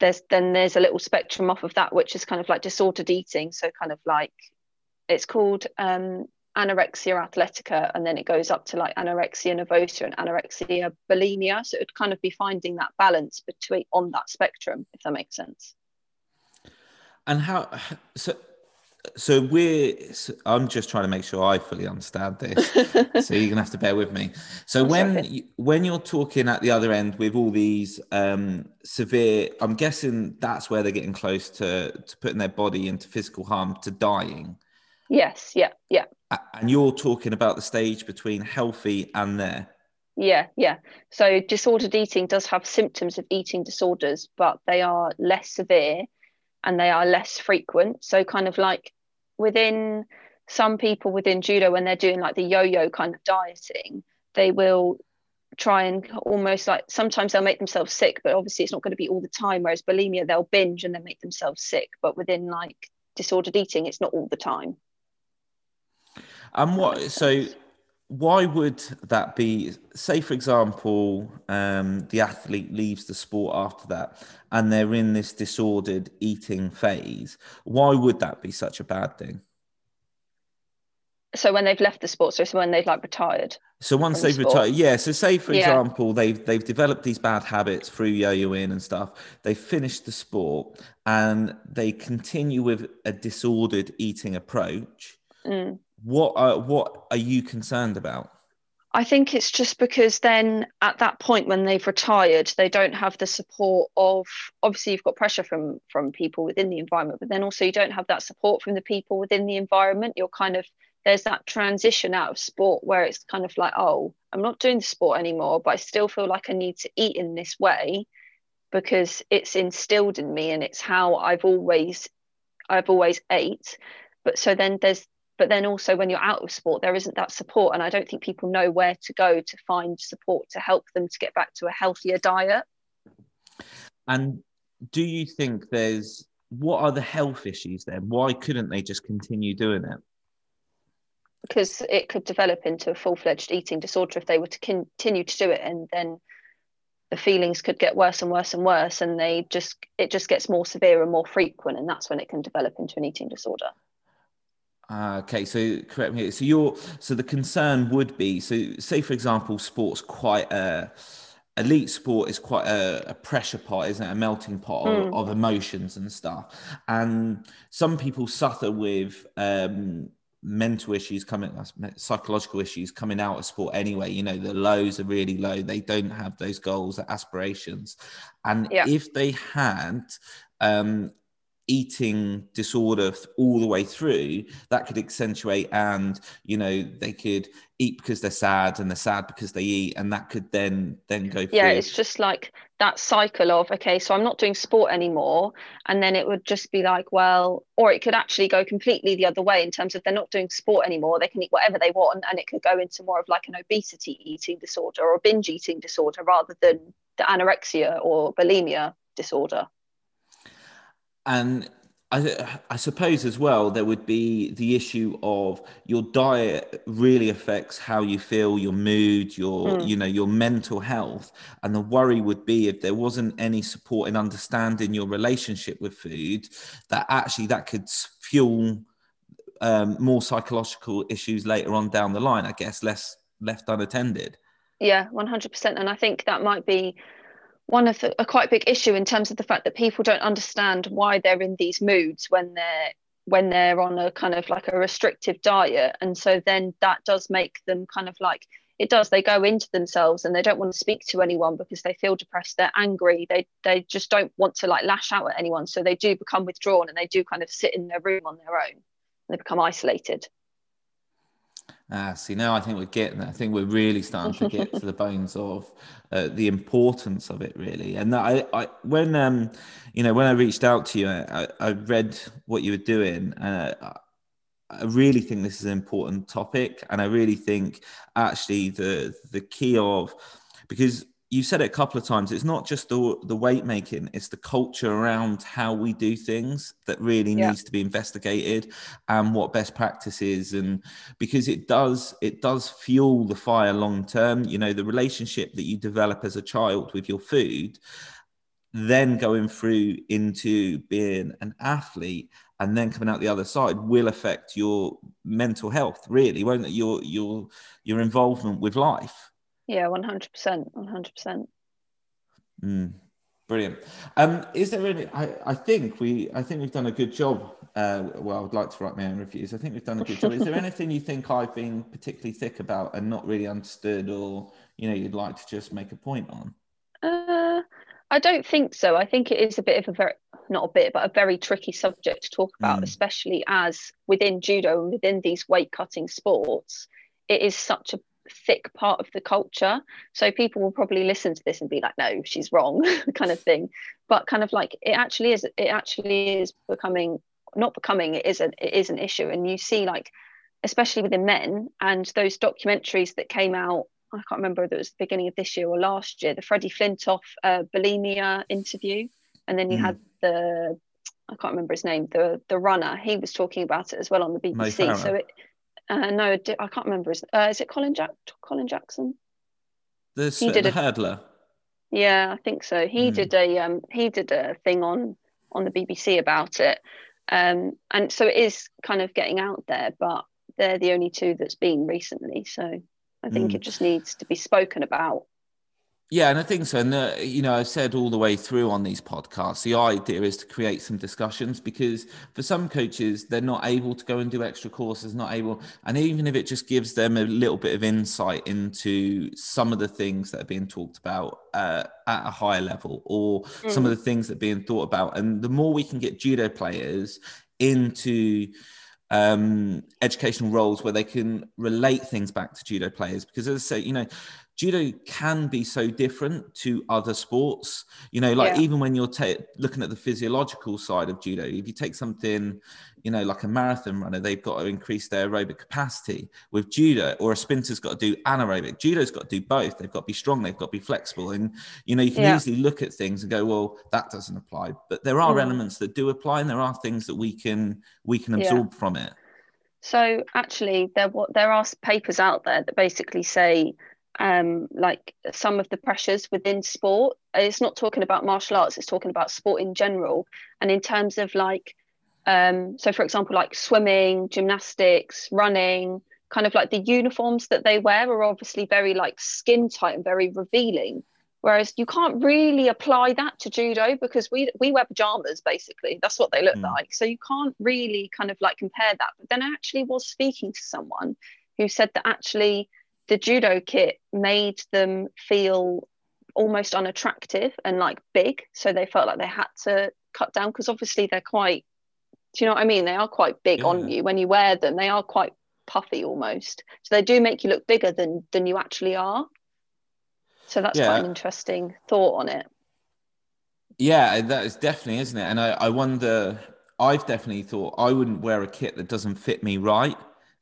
there's then there's a little spectrum off of that, which is kind of like disordered eating. So kind of like it's called um, anorexia athletica, and then it goes up to like anorexia nervosa and anorexia bulimia. So it would kind of be finding that balance between on that spectrum, if that makes sense. And how? So, so we're so i'm just trying to make sure i fully understand this so you're gonna have to bear with me so That's when you, when you're talking at the other end with all these um severe i'm guessing that's where they're getting close to to putting their body into physical harm to dying Yes, yeah, yeah. And you're talking about the stage between healthy and there Yeah, yeah. So disordered eating does have symptoms of eating disorders, but they are less severe and they are less frequent. So kind of like within some people within judo, when they're doing like the yo-yo kind of dieting, they will try and almost like sometimes they'll make themselves sick, but obviously it's not going to be all the time. Whereas bulimia, they'll binge and then make themselves sick. But within like disordered eating, it's not all the time. And what so why would that be? Say, for example, um, the athlete leaves the sport after that and they're in this disordered eating phase. Why would that be such a bad thing? So when they've left the sport, so it's when they've like retired. So once they've retired, yeah. So say, for Yeah. example, they've they've developed these bad habits through yo-yoing and stuff. They finish the sport and they continue with a disordered eating approach. Mm. What are what are you concerned about? I think it's just because then at that point when they've retired, they don't have the support of obviously you've got pressure from from people within the environment, but then also you don't have that support from the people within the environment. You're kind of there's that transition out of sport where it's kind of like, oh, I'm not doing the sport anymore, but I still feel like I need to eat in this way because it's instilled in me and it's how I've always I've always ate. But so then there's but then also when you're out of sport there isn't that support and i don't think people know where to go to find support to help them to get back to a healthier diet And do you think there's what are the health issues then? Why couldn't they just continue doing it? because it could develop into a full-fledged eating disorder if they were to continue to do it and then the feelings could get worse and worse and worse and they just it just gets more severe and more frequent and that's when it can develop into an eating disorder Ah, okay, so correct me. So you're so the concern would be so say for example, sports quite a elite sport is quite a, a pressure pot, isn't it? A melting pot of, Mm. of emotions and stuff. And some people suffer with um, mental issues coming, psychological issues coming out of sport anyway. You know, the lows are really low. They don't have those goals, aspirations. And Yeah. if they had um, eating disorder all the way through, that could accentuate and, you know, they could eat because they're sad and they're sad because they eat. And that could then, then go yeah through. it's just like that cycle of okay so i'm not doing sport anymore and then it would just be like well or it could actually go completely the other way in terms of they're not doing sport anymore they can eat whatever they want and it could go into more of like an obesity eating disorder or binge eating disorder rather than the anorexia or bulimia disorder And I, I suppose as well, there would be the issue of your diet really affects how you feel, your mood, your, Mm. you know, your mental health. And the worry would be if there wasn't any support in understanding your relationship with food, that actually that could fuel um, more psychological issues later on down the line, I guess, less left unattended. Yeah, 100%. And I think that might be one of the, a quite big issue in terms of the fact that people don't understand why they're in these moods when they're when they're on a kind of like a restrictive diet. And so then that does make them kind of like it does they go into themselves and they don't want to speak to anyone because they feel depressed they're angry they they just don't want to like lash out at anyone. So they do become withdrawn and they do kind of sit in their room on their own. And they become isolated Ah, see, now I think we're getting. I think we're really starting to get to the bones of uh, the importance of it, really. And I, I, when, um, you know, when I reached out to you, I, I read what you were doing. Uh, I really think this is an important topic, and I really think actually the the key of because you said it a couple of times. It's not just the the weight making; it's the culture around how we do things that really Yeah. needs to be investigated, and what best practice is, and because it does it does fuel the fire long term. You know, the relationship that you develop as a child with your food then going through into being an athlete and then coming out the other side will affect your mental health really won't it your your your involvement with life yeah 100% 100% Mm, brilliant um is there any I, I think we i think we've done a good job Uh, well, I'd like to write my own reviews. I think we've done a good job. Is there anything you think I've been particularly thick about and not really understood, or you know, you'd like to just make a point on? Uh, I don't think so. I think it is a bit of a very, not a bit, but a very tricky subject to talk about, Mm. especially as within judo and within these weight cutting sports, it is such a thick part of the culture. So people will probably listen to this and be like, no, she's wrong, kind of thing. But kind of like it actually is, it actually is becoming, not becoming, it is an, it is an issue. And you see like, especially within men and those documentaries that came out I can't remember whether it was the beginning of this year or last year, the Freddie Flintoff uh, bulimia interview, and then you Mm. had the I can't remember his name, the the runner. He was talking about it as well on the BBC. So it, uh, no, I can't remember his. Uh, is it Colin Jack Colin Jackson? The, He did the a- hurdler. Yeah, I think so. He Mm. did a um he did a thing on on the BBC about it. Um and so it is kind of getting out there, but they're the only two that's been recently. So I think Mm. it just needs to be spoken about. Yeah, and I think so. And you know, I've said all the way through on these podcasts, the idea is to create some discussions because for some coaches, they're not able to go and do extra courses, not able, and even if it just gives them a little bit of insight into some of the things that are being talked about uh, at a higher level, or some of the things that are being thought about, and the more we can get judo players into um, educational roles where they can relate things back to judo players. Because as I say, you know, judo can be so different to other sports. You know, like Yeah. even when you're ta- looking at the physiological side of judo, if you take something, you know, like a marathon runner, they've got to increase their aerobic capacity. With judo, or a sprinter's got to do anaerobic. Judo's got to do both. They've got to be strong. They've got to be flexible. And you know, you can Yeah. easily look at things and go, well, that doesn't apply. But there are Mm. elements that do apply, and there are things that we can we can Yeah. absorb from it. So actually, there what there are papers out there that basically say, um, like some of the pressures within sport. It's not talking about martial arts; it's talking about sport in general. And in terms of like, um, so for example, like swimming, gymnastics, running, kind of like the uniforms that they wear are obviously very like skin tight and very revealing. Whereas you can't really apply that to judo because we we wear pajamas basically. That's what they look Mm. like. So you can't really kind of like compare that. But then I actually was speaking to someone who said that actually the judo kit made them feel almost unattractive and like big. So they felt like they had to cut down because obviously they're quite do you know what I mean? They are quite big on you when you wear them. They are quite puffy almost. So they do make you look bigger than than you actually are. So that's quite an interesting thought on it. Yeah, that is definitely, isn't it? And I, I wonder, I've definitely thought I wouldn't wear a kit that doesn't fit me right.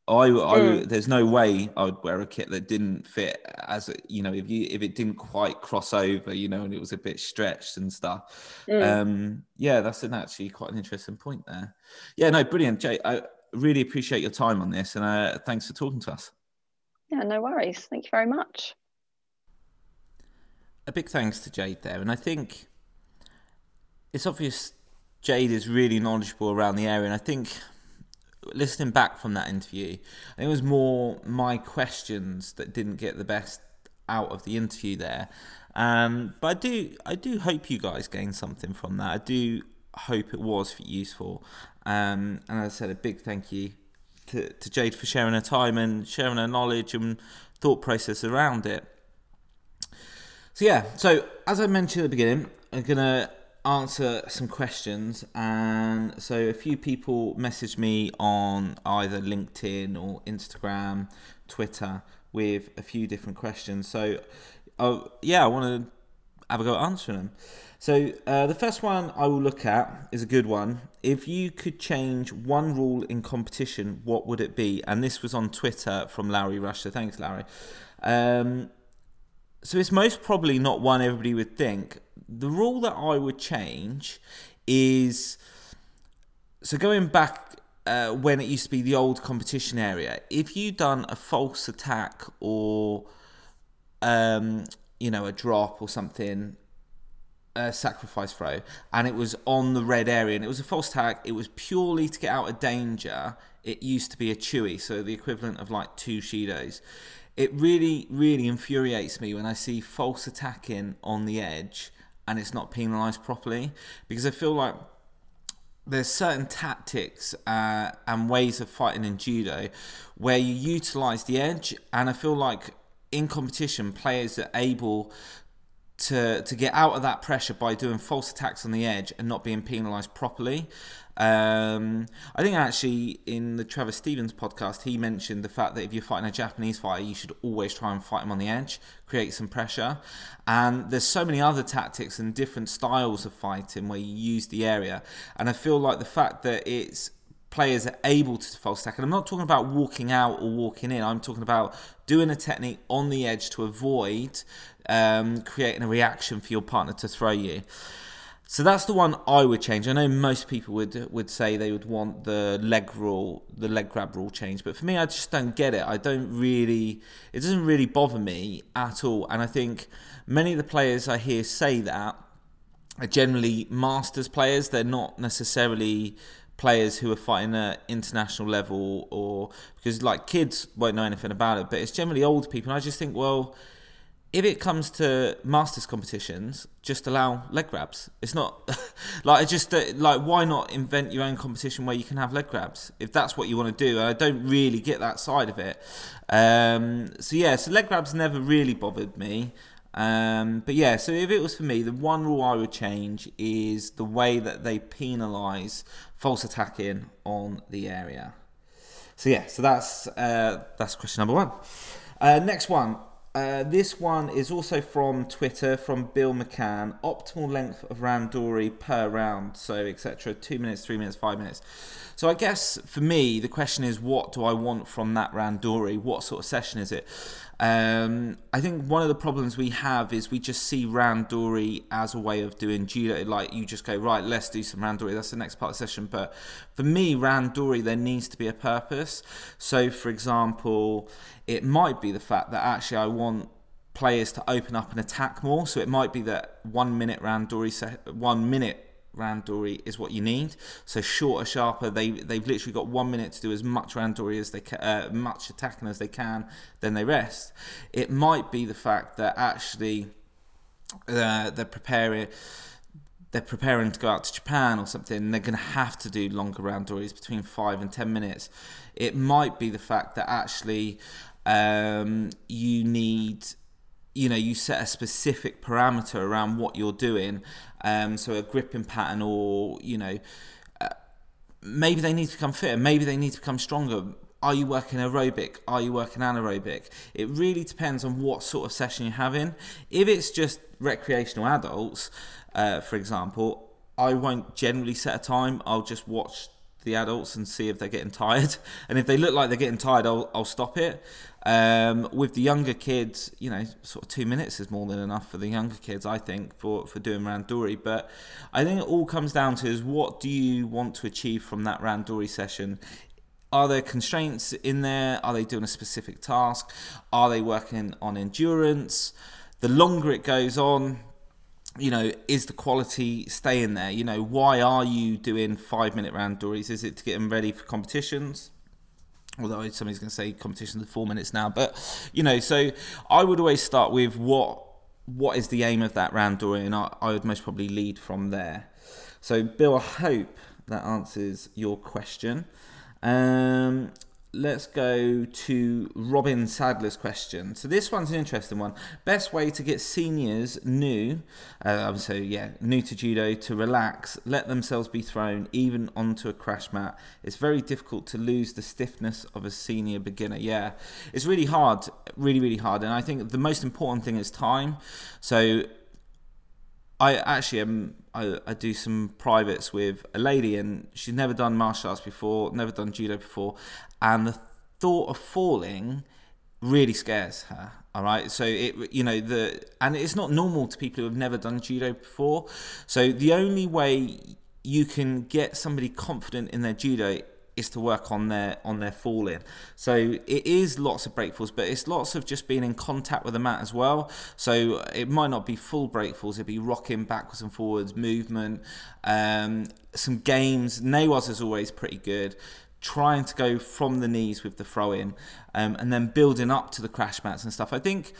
I, I Mm. there's no way I would wear a kit that didn't fit as you know, if you if it didn't quite cross over, you know, and it was a bit stretched and stuff. Mm. Um, yeah, that's an actually quite an interesting point there. Yeah, no, brilliant, Jay. I really appreciate your time on this, and uh, thanks for talking to us. Yeah, no worries. Thank you very much. a big thanks to Jade there, and I think it's obvious Jade is really knowledgeable around the area, and I think listening back from that interview, it was more my questions that didn't get the best out of the interview there. Um, but I do, I do hope you guys gained something from that. I do hope it was useful. Um, and I said, a big thank you to, to Jade for sharing her time and sharing her knowledge and thought process around it. So yeah, so as I mentioned at the beginning, I'm gonna answer some questions, and so a few people messaged me on either LinkedIn or Instagram, Twitter with a few different questions. So, uh, yeah, I want to have a go at answering them. So uh, the first one I will look at is a good one. If you could change one rule in competition, what would it be? And this was on Twitter from Larry Rusher. Thanks, Larry. Um, so it's most probably not one everybody would think. The rule that I would change is so going back uh, when it used to be the old competition area. If you done a false attack or um, you know a drop or something, a sacrifice throw, and it was on the red area and it was a false attack. It was purely to get out of danger. It used to be a chui, so the equivalent of like two shidos it really, really infuriates me when I see false attacking on the edge and it's not penalised properly because I feel like there's certain tactics uh, and ways of fighting in judo where you utilize the edge, and I feel like in competition, players are able to to get out of that pressure by doing false attacks on the edge and not being penalised properly. Um, I think actually in the Trevor Stevens podcast, he mentioned the fact that if you're fighting a Japanese fighter, you should always try and fight him on the edge, create some pressure. And there's so many other tactics and different styles of fighting where you use the area. And I feel like the fact that it's players are able to false. And I'm not talking about walking out or walking in. I'm talking about doing a technique on the edge to avoid um, creating a reaction for your partner to throw you. So that's the one I would change. I know most people would would say they would want the leg rule, the leg grab rule change, but for me, I just don't get it. I don't really, it doesn't really bother me at all. And I think many of the players I hear say that are generally masters players. They're not necessarily players who are fighting at international level or because like kids won't know anything about it, but it's generally old people. And I just think, well, if it comes to masters competitions, just allow leg grabs. It's not like I just like why not invent your own competition where you can have leg grabs if that's what you want to do. And I don't really get that side of it. Um, so yeah, so leg grabs never really bothered me. Um, but yeah, so if it was for me, the one rule I would change is the way that they penalise false attacking on the area. So yeah, so that's uh, that's question number one. Uh, next one. Uh, this one is also from Twitter from Bill McCann. Optimal length of randori per round, so etc. Two minutes, three minutes, five minutes. So I guess for me, the question is, what do I want from that randori? What sort of session is it? Um, I think one of the problems we have is we just see randori as a way of doing judo. Like you just go right, let's do some randori. That's the next part of the session. But for me, randori there needs to be a purpose. So, for example, it might be the fact that actually I want players to open up and attack more. So it might be that one minute randori, se- one minute randori is what you need. So shorter, sharper. They they've literally got one minute to do as much randori as they uh, much attacking as they can. Then they rest. It might be the fact that actually uh, they're preparing. They're preparing to go out to Japan or something. they're going to have to do longer randoris between five and ten minutes. It might be the fact that actually um, you need you know you set a specific parameter around what you're doing um, so a gripping pattern or you know uh, maybe they need to become fitter maybe they need to become stronger. Are you working aerobic? Are you working anaerobic? It really depends on what sort of session you're having. If it's just recreational adults uh, for example i won't generally set a time. I'll just watch the adults and see if they're getting tired. And if they look like they're getting tired, I'll, I'll stop it. Um, with the younger kids, you know, sort of two minutes is more than enough for the younger kids, I think, for, for doing randori. But I think it all comes down to is what do you want to achieve from that randori session? Are there constraints in there? Are they doing a specific task? Are they working on endurance? The longer it goes on, you know, is the quality staying there? You know, why are you doing five minute round randoris? Is it to get them ready for competitions? Although somebody's going to say competition is four minutes now but you know so i would always start with what what is the aim of that randori and I, I would most probably lead from there. So bill i hope that answers your question. Um, let's go to Robin Sadler's question. So this one's an interesting one. Best way to get seniors new, uh, so yeah, new to judo to relax, let themselves be thrown even onto a crash mat. It's very difficult to lose the stiffness of a senior beginner. Yeah, it's really hard, really really hard. And I think the most important thing is time. So I actually am. I, I, do some privates with a lady, and she's never done martial arts before, never done judo before, and the thought of falling really scares her. All right, so it you know the and it's not normal to people who have never done judo before. So the only way you can get somebody confident in their judo is to work on their on their falling. So it is lots of breakfalls, but it's lots of just being in contact with the mat as well. So it might not be full breakfalls; it'd be rocking backwards and forwards, movement, um, some games. Newaza is always pretty good trying to go from the knees with the throw in um, and then building up to the crash mats and stuff. I think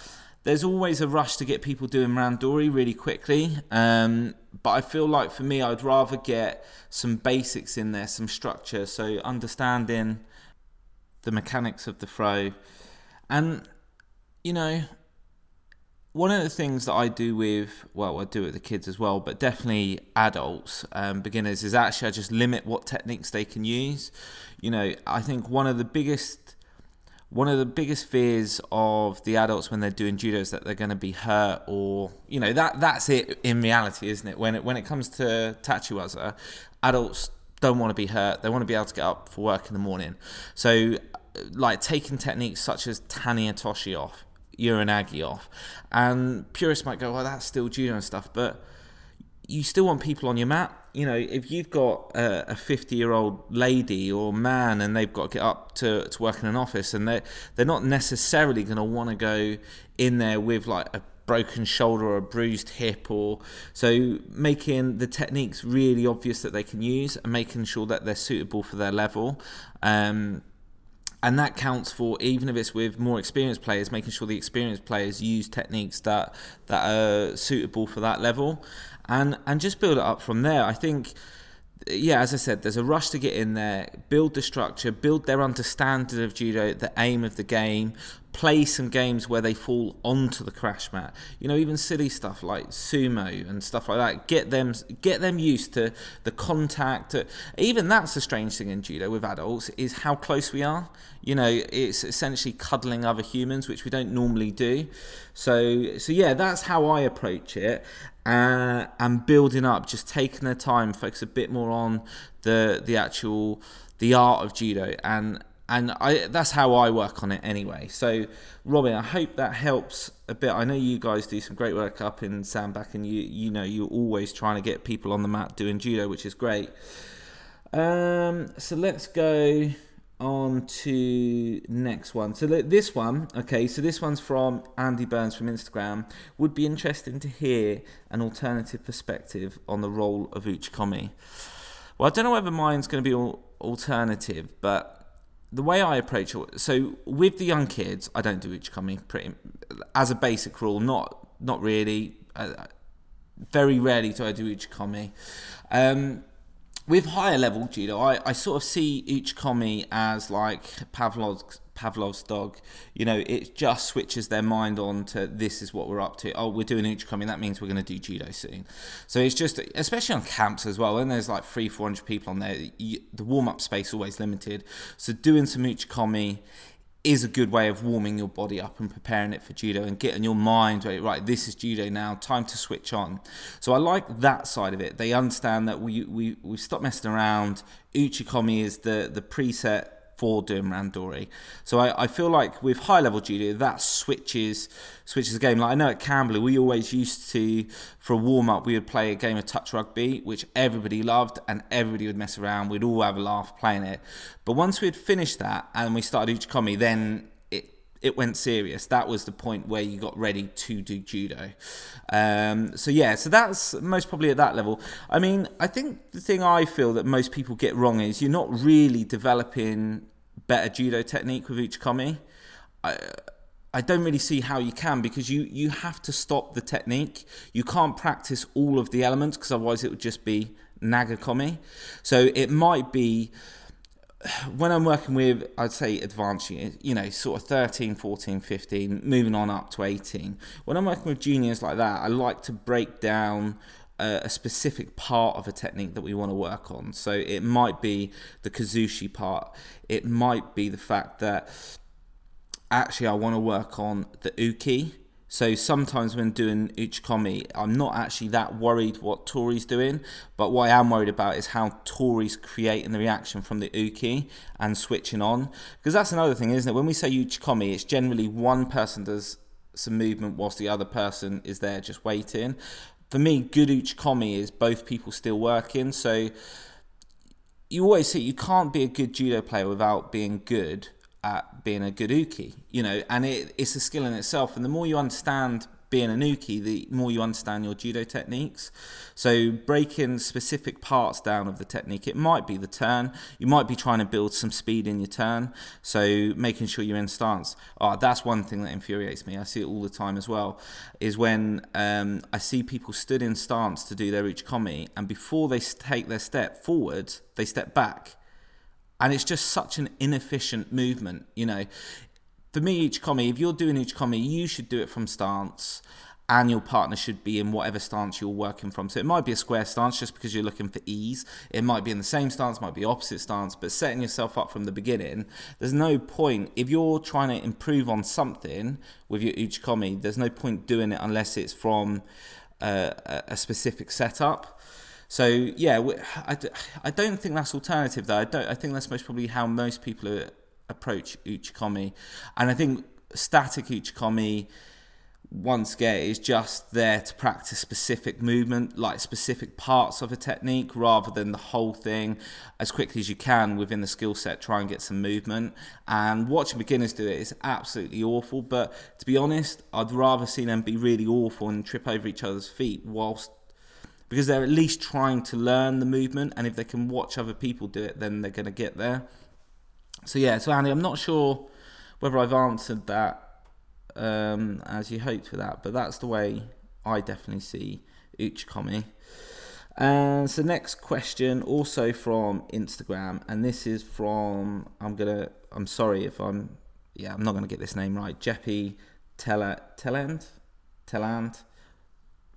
there's always a rush to get people doing randori really quickly. Um, but I feel like for me, I'd rather get some basics in there, some structure. So understanding the mechanics of the throw. And, you know, one of the things that I do with, well, I do with the kids as well, but definitely adults, um, beginners, is actually I just limit what techniques they can use. You know, I think one of the biggest one of the biggest fears of the adults when they're doing judo is that they're going to be hurt or you know that that's it in reality isn't it when it when it comes to tachiwaza adults don't want to be hurt they want to be able to get up for work in the morning so like taking techniques such as Tani Otoshi off Uranage off. And purists might go, well, that's still judo and stuff, but you still want people on your mat. You know, if you've got a 50 year old lady or man and they've got to get up to, to work in an office and they're, they're not necessarily going to want to go in there with like a broken shoulder or a bruised hip or so making the techniques really obvious that they can use and making sure that they're suitable for their level um, and that counts for even if it's with more experienced players, making sure the experienced players use techniques that that are suitable for that level, and and just build it up from there. I think yeah, as I said, there's a rush to get in there, build the structure, build their understanding of judo, the aim of the game, play some games where they fall onto the crash mat. You know, even silly stuff like sumo and stuff like that. Get them, get them used to the contact. Even that's a strange thing in judo with adults is how close we are. You know, it's essentially cuddling other humans, which we don't normally do. So, so yeah, that's how I approach it uh, and building up, just taking their time, focus a bit more on the the actual the art of judo, and and I that's how I work on it anyway. So, Robin, I hope that helps a bit. I know you guys do some great work up in Sandbach, and you you know you're always trying to get people on the mat doing judo, which is great. Um, so let's go on to next one. So this one, okay, so this one's from Andy Burns from Instagram. Would be interesting to hear an alternative perspective on the role of Uchikomi. Well, I don't know whether mine's going to be all alternative, but the way I approach it, so with the young kids, I don't do Uchikomi pretty as a basic rule. Not not really. Uh, very rarely do I do Uchikomi. Um, with higher level judo, I, I sort of see Uchikomi as like Pavlov's Pavlov's dog. You know, it just switches their mind on to this is what we're up to. Oh, we're doing Uchikomi, that means we're going to do judo soon. So it's just, especially on camps as well, when there's like three, four hundred people on there, you, the warm up space always limited. So doing some Uchikomi is a good way of warming your body up and preparing it for judo and getting your mind right, right this is judo now time to switch on so i like that side of it they understand that we we, we stop messing around uchikomi is the the preset for doing randori. So I, I feel like with high level judo that switches switches the game. Like I know at Camberley we always used to for a warm up we would play a game of touch rugby which everybody loved and everybody would mess around. We'd all have a laugh playing it. But once we'd finished that and we started Uchikomi, then it went serious. That was the point where you got ready to do judo. Um, so yeah, so that's most probably at that level. I mean, I think the thing I feel that most people get wrong is you're not really developing better judo technique with Uchikomi. I, I don't really see how you can because you you have to stop the technique. You can't practice all of the elements because otherwise it would just be nagekomi. So it might be when I'm working with, I'd say advanced you know, sort of 13, 14, 15, moving on up to 18. When I'm working with juniors like that, I like to break down a, a specific part of a technique that we want to work on. So it might be the kazushi part, it might be the fact that actually I want to work on the uke so sometimes when doing Uchikomi, I'm not actually that worried what Tori's doing, but what I am worried about is how Tori's creating the reaction from the Uke and switching on. Because that's another thing, isn't it? When we say Uchikomi, it's generally one person does some movement whilst the other person is there just waiting. For me, good Uchikomi is both people still working. So you always see you can't be a good judo player without being good at being a good uke, you know, and it, it's a skill in itself. And the more you understand being an uke, the more you understand your judo techniques. So breaking specific parts down of the technique, it might be the turn. You might be trying to build some speed in your turn. So making sure you're in stance. Oh, that's one thing that infuriates me. I see it all the time as well. Is when um, I see people stood in stance to do their uchikomi, and before they take their step forward, they step back and it's just such an inefficient movement you know. For me uchikomi if you're doing uchikomi you should do it from stance and your partner should be in whatever stance you're working from. So it might be a square stance just because you're looking for ease. It might be in the same stance might be opposite stance but setting yourself up from the beginning there's no point if you're trying to improve on something with your uchikomi there's no point doing it unless it's from uh, a specific setup so yeah, I, I don't think that's alternative though. I don't. I think that's most probably how most people approach uchikomi, and I think static uchikomi once again is just there to practice specific movement, like specific parts of a technique, rather than the whole thing as quickly as you can within the skill set. Try and get some movement. And watching beginners do it is absolutely awful. But to be honest, I'd rather see them be really awful and trip over each other's feet whilst because they're at least trying to learn the movement, and if they can watch other people do it, then they're going to get there. So yeah, so Andy, I'm not sure whether I've answered that um, as you hoped for that, but that's the way I definitely see Uchikomi. And so next question, also from Instagram, and this is from I'm gonna I'm sorry if I'm yeah I'm not gonna get this name right. Jeppy Tele Teland Teland.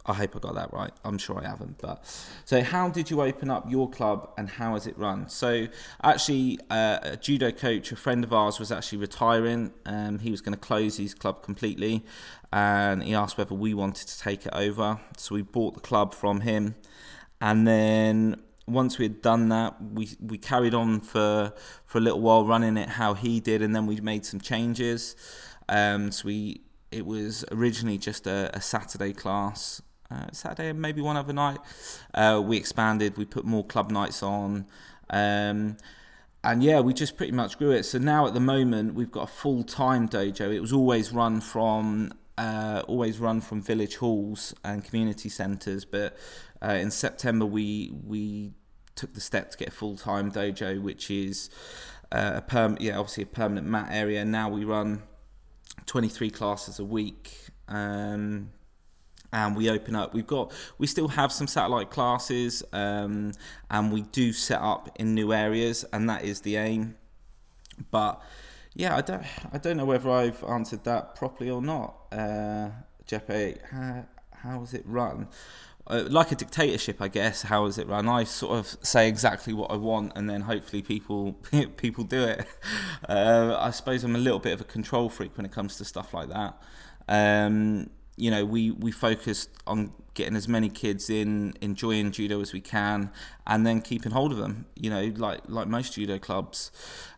I hope I got that right. I'm sure I haven't. But so, how did you open up your club, and how has it run? So, actually, uh, a judo coach, a friend of ours, was actually retiring. Um, he was going to close his club completely, and he asked whether we wanted to take it over. So we bought the club from him, and then once we had done that, we we carried on for for a little while running it how he did, and then we made some changes. Um, so we it was originally just a, a Saturday class uh, Saturday and maybe one other night. Uh, we expanded, we put more club nights on. Um, and yeah, we just pretty much grew it. So now at the moment, we've got a full time dojo. It was always run from uh, always run from village halls and community centres, but uh, in September we we took the step to get a full time dojo, which is uh, a perm yeah obviously a permanent mat area. Now we run twenty three classes a week. Um, and we open up we've got we still have some satellite classes um, and we do set up in new areas and that is the aim but yeah i don't i don't know whether i've answered that properly or not uh jeppe how, how is it run uh, like a dictatorship, I guess. How is it run? I sort of say exactly what I want, and then hopefully people people do it. Uh, I suppose I'm a little bit of a control freak when it comes to stuff like that. Um, you know, we, we focused on getting as many kids in enjoying judo as we can, and then keeping hold of them. You know, like like most judo clubs.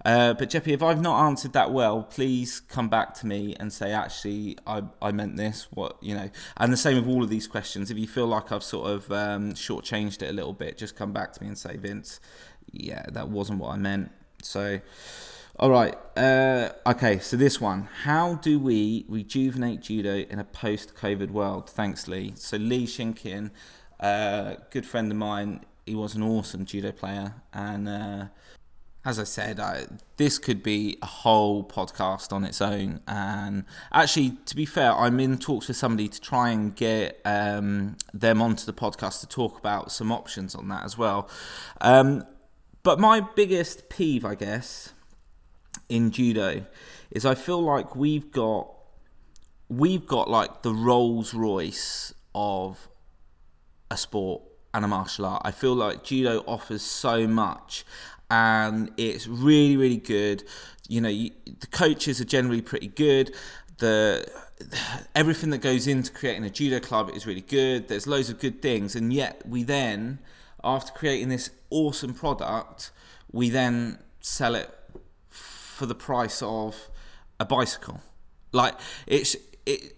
Uh, but Jeppy, if I've not answered that well, please come back to me and say actually I, I meant this. What you know, and the same with all of these questions. If you feel like I've sort of um, shortchanged it a little bit, just come back to me and say Vince, yeah, that wasn't what I meant. So. All right. Uh, okay. So this one: How do we rejuvenate judo in a post-COVID world? Thanks, Lee. So Lee Shinkin, uh, good friend of mine. He was an awesome judo player, and uh, as I said, I, this could be a whole podcast on its own. And actually, to be fair, I'm in talks with somebody to try and get um, them onto the podcast to talk about some options on that as well. Um, but my biggest peeve, I guess in judo is I feel like we've got we've got like the Rolls Royce of a sport and a martial art. I feel like judo offers so much and it's really really good. You know, you, the coaches are generally pretty good. The everything that goes into creating a judo club is really good. There's loads of good things and yet we then after creating this awesome product, we then sell it for the price of a bicycle. Like it's it.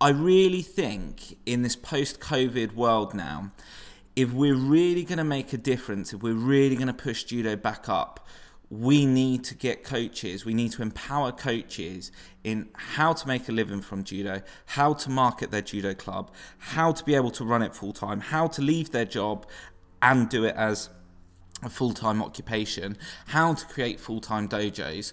I really think in this post-COVID world now, if we're really going to make a difference, if we're really going to push judo back up, we need to get coaches, we need to empower coaches in how to make a living from judo, how to market their judo club, how to be able to run it full time, how to leave their job and do it as a full time occupation, how to create full time dojos.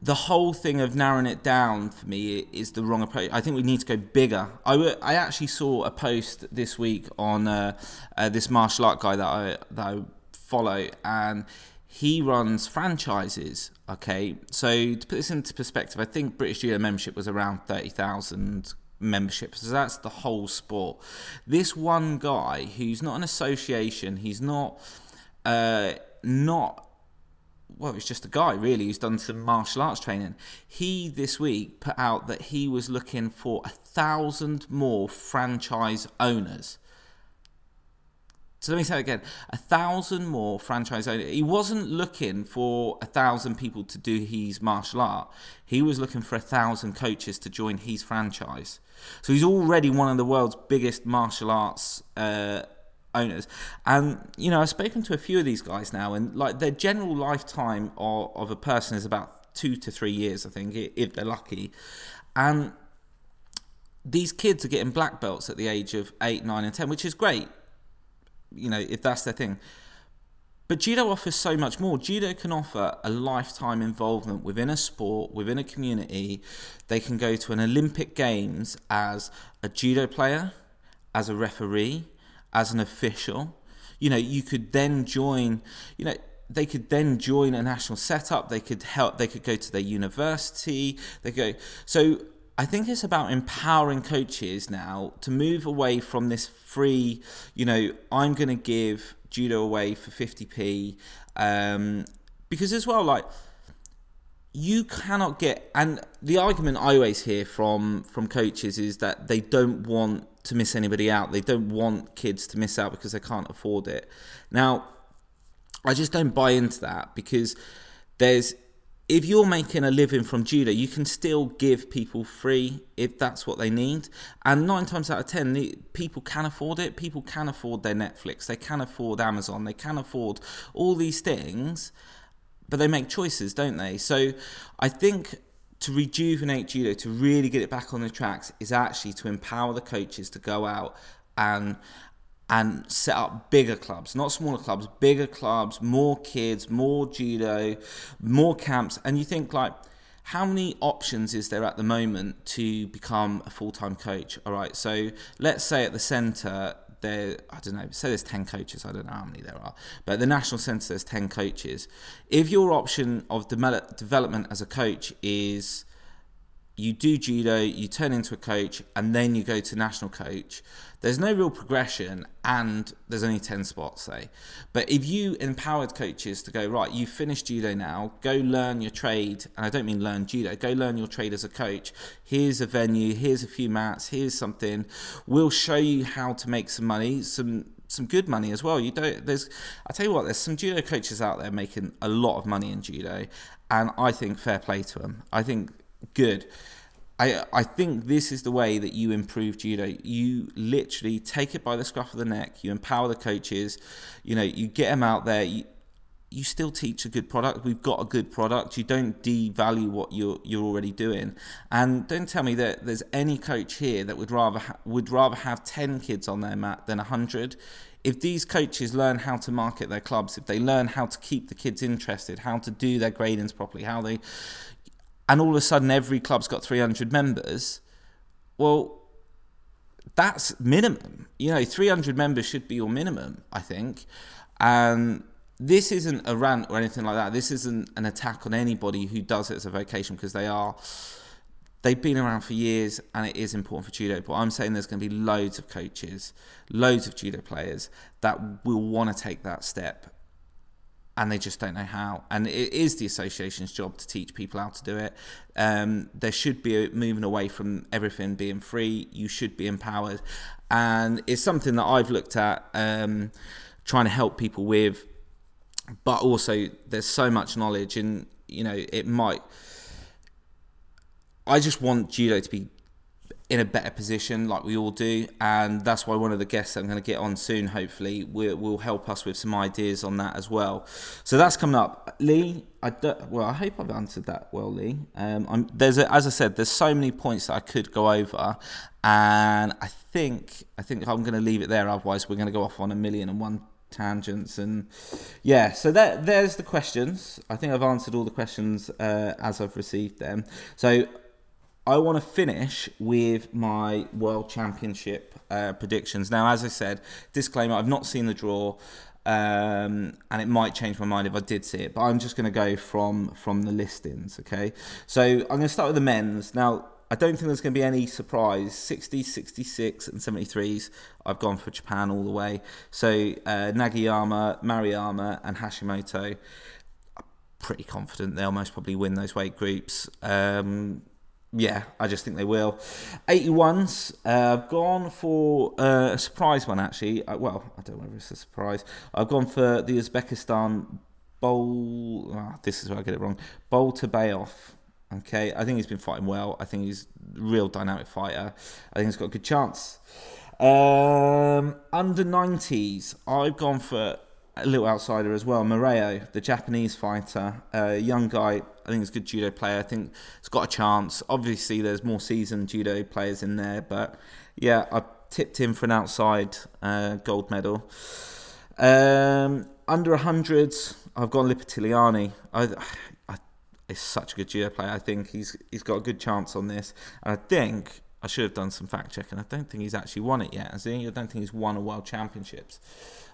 The whole thing of narrowing it down for me is the wrong approach. I think we need to go bigger. I, w- I actually saw a post this week on uh, uh, this martial art guy that I that I follow, and he runs franchises. Okay, so to put this into perspective, I think British Judo membership was around thirty thousand memberships. So that's the whole sport. This one guy who's not an association, he's not uh, not well, it's just a guy really who's done some martial arts training. He this week put out that he was looking for a thousand more franchise owners. So let me say again: a thousand more franchise owners. He wasn't looking for a thousand people to do his martial art. He was looking for a thousand coaches to join his franchise. So he's already one of the world's biggest martial arts uh, owners. And you know, I've spoken to a few of these guys now, and like their general lifetime of, of a person is about two to three years, I think, if they're lucky. And these kids are getting black belts at the age of eight, nine, and ten, which is great. You know, if that's their thing. But judo offers so much more. Judo can offer a lifetime involvement within a sport, within a community. They can go to an Olympic Games as a judo player, as a referee, as an official. You know, you could then join, you know, they could then join a national setup. They could help, they could go to their university. They go. So I think it's about empowering coaches now to move away from this free, you know, I'm going to give judo away for 50p. Um, because as well, like, you cannot get and the argument I always hear from from coaches is that they don't want to miss anybody out. They don't want kids to miss out because they can't afford it. Now, I just don't buy into that because there's if you're making a living from judo, you can still give people free if that's what they need. And nine times out of ten, people can afford it. People can afford their Netflix. They can afford Amazon. They can afford all these things, but they make choices, don't they? So I think to rejuvenate judo, to really get it back on the tracks, is actually to empower the coaches to go out and and set up bigger clubs, not smaller clubs, bigger clubs, more kids, more judo, more camps. And you think like, how many options is there at the moment to become a full time coach? All right, so let's say at the centre there I don't know, say there's ten coaches, I don't know how many there are, but the national centre there's ten coaches. If your option of develop, development as a coach is you do judo, you turn into a coach, and then you go to national coach. There's no real progression, and there's only 10 spots, say. But if you empowered coaches to go, right, you've finished judo now, go learn your trade, and I don't mean learn judo, go learn your trade as a coach. Here's a venue, here's a few mats, here's something. We'll show you how to make some money, some some good money as well. You don't. There's. I tell you what. There's some judo coaches out there making a lot of money in judo, and I think fair play to them. I think good. I I think this is the way that you improve judo. You literally take it by the scruff of the neck. You empower the coaches. You know, you get them out there. You, you still teach a good product. We've got a good product. You don't devalue what you're you're already doing. And don't tell me that there's any coach here that would rather ha- would rather have ten kids on their mat than hundred. If these coaches learn how to market their clubs, if they learn how to keep the kids interested, how to do their gradings properly, how they, and all of a sudden every club's got 300 members, well, that's minimum. You know, 300 members should be your minimum, I think. And this isn't a rant or anything like that. This isn't an attack on anybody who does it as a vocation because they are. They've been around for years and it is important for judo. But I'm saying there's going to be loads of coaches, loads of judo players that will want to take that step and they just don't know how. And it is the association's job to teach people how to do it. Um, there should be a moving away from everything being free. You should be empowered, and it's something that I've looked at, um, trying to help people with. But also, there's so much knowledge, and you know, it might. I just want judo to be in a better position, like we all do, and that's why one of the guests that I'm going to get on soon, hopefully, will, will help us with some ideas on that as well. So that's coming up, Lee. I do, well, I hope I've answered that well, Lee. Um, there's a, as I said, there's so many points that I could go over, and I think I think I'm going to leave it there. Otherwise, we're going to go off on a million and one tangents and yeah so there, there's the questions i think i've answered all the questions uh, as i've received them so I want to finish with my World Championship uh, predictions. Now, as I said, disclaimer: I've not seen the draw, um, and it might change my mind if I did see it. But I'm just going to go from from the listings. Okay, so I'm going to start with the men's. Now, I don't think there's going to be any surprise. 60, 66, and 73s. I've gone for Japan all the way. So uh, Nagayama, Maruyama, and Hashimoto. I'm pretty confident they'll most probably win those weight groups. Um, yeah, I just think they will. 81s, uh, I've gone for uh, a surprise one actually. Uh, well, I don't know if it's a surprise. I've gone for the Uzbekistan Bowl. Oh, this is where I get it wrong. Boltaboev. Okay, I think he's been fighting well. I think he's a real dynamic fighter. I think he's got a good chance. Um, under 90s, I've gone for a little outsider as well. Murao, the Japanese fighter, a young guy. I think he's a good judo player. I think he's got a chance. Obviously, there's more seasoned judo players in there, but yeah, I tipped him for an outside uh, gold medal. Um, under 100s, I've gone Liparteliani. I, I, such a good judo player. I think he's he's got a good chance on this. And I think I should have done some fact checking. I don't think he's actually won it yet. I don't think he's won a world championships.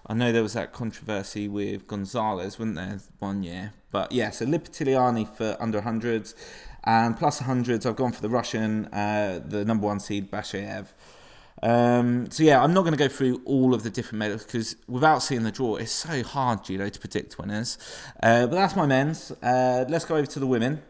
I know there was that controversy with Gonzalez, wasn't there, one year? But yeah, so Liparteliani for under 100s. And plus 100s, I've gone for the Russian, uh, the number one seed, Bashaev. Um, so yeah, I'm not going to go through all of the different medals because without seeing the draw, it's so hard, know, to predict winners. Uh, but that's my men's. Uh, let's go over to the women.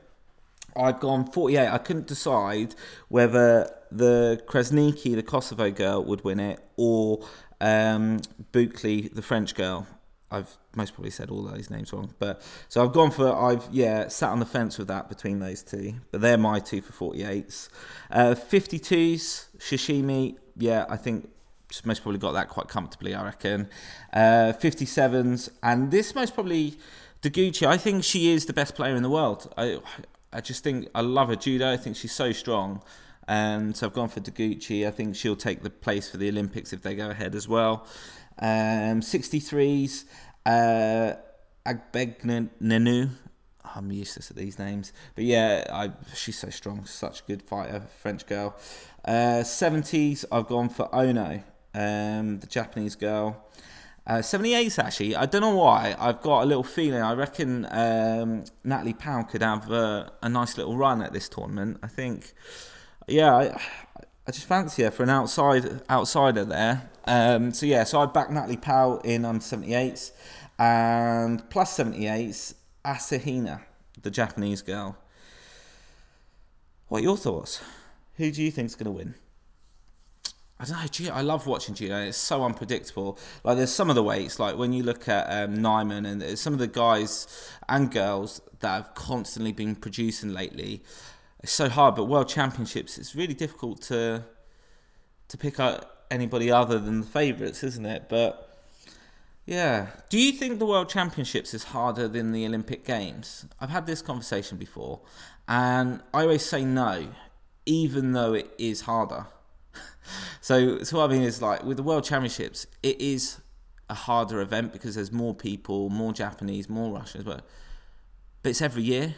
I've gone 48. I couldn't decide whether the Krasniqi, the Kosovo girl, would win it or um, the French girl. I've most probably said all those names wrong, but so I've gone for I've yeah sat on the fence with that between those two, but they're my two for 48s. Uh, 52s Shishime, yeah, I think most probably got that quite comfortably, I reckon. Uh, 57s, and this most probably Deguchi. I think she is the best player in the world. I I just think I love her judo. I think she's so strong. And so I've gone for Deguchi. I think she'll take the place for the Olympics if they go ahead as well. Um, 63s, uh. I'm useless at these names. But yeah, I, she's so strong. Such a good fighter, French girl. Uh, 70s, I've gone for Ono, um, the Japanese girl. Uh, 78s actually, I don't know why. I've got a little feeling. I reckon um, Natalie Powell could have uh, a nice little run at this tournament. I think yeah, I, I just fancy her for an outside outsider there. Um, so yeah, so I back Natalie Powell in under 78s and plus 78s Asahina, the Japanese girl. What are your thoughts? Who do you think's going to win? I don't know. Gio, I love watching Gio. It's so unpredictable. Like there's some of the weights, like when you look at um, Nyman and some of the guys and girls that have constantly been producing lately it's so hard. But World Championships, it's really difficult to to pick out anybody other than the favourites, isn't it? But yeah, do you think the World Championships is harder than the Olympic Games? I've had this conversation before, and I always say no, even though it is harder. so, so what I mean is like with the World Championships, it is a harder event because there's more people, more Japanese, more Russians, but but it's every year.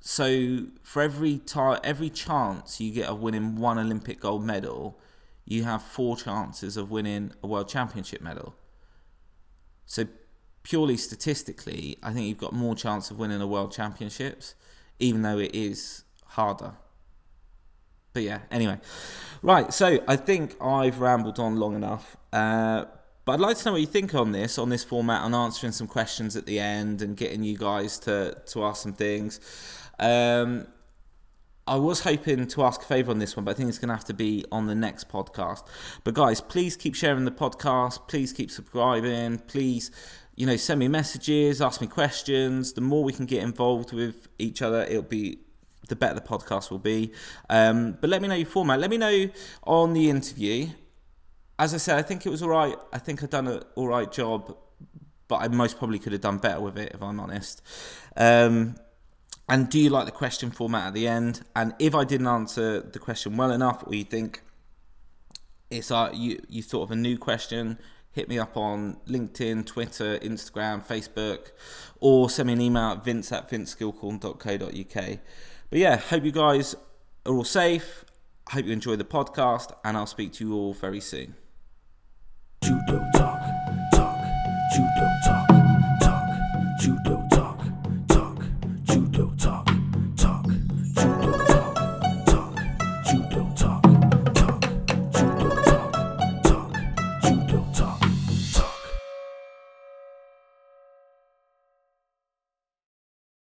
So for every time, every chance you get of winning one Olympic gold medal, you have four chances of winning a world championship medal. So purely statistically, I think you've got more chance of winning a world championships, even though it is harder. But yeah, anyway, right. So I think I've rambled on long enough. Uh, but I'd like to know what you think on this, on this format, and answering some questions at the end and getting you guys to to ask some things. Um, I was hoping to ask a favour on this one, but I think it's going to have to be on the next podcast. But guys, please keep sharing the podcast. Please keep subscribing. Please, you know, send me messages, ask me questions. The more we can get involved with each other, it'll be the better the podcast will be. Um, but let me know your format. Let me know on the interview. As I said, I think it was all right. I think I've done an all right job, but I most probably could have done better with it, if I'm honest. Um, and do you like the question format at the end? And if I didn't answer the question well enough, or you think it's uh, you you thought of a new question, hit me up on LinkedIn, Twitter, Instagram, Facebook, or send me an email at vince at vinceskillcorn.co.uk. But yeah, hope you guys are all safe. Hope you enjoy the podcast, and I'll speak to you all very soon. Judo talk, talk, judo talk,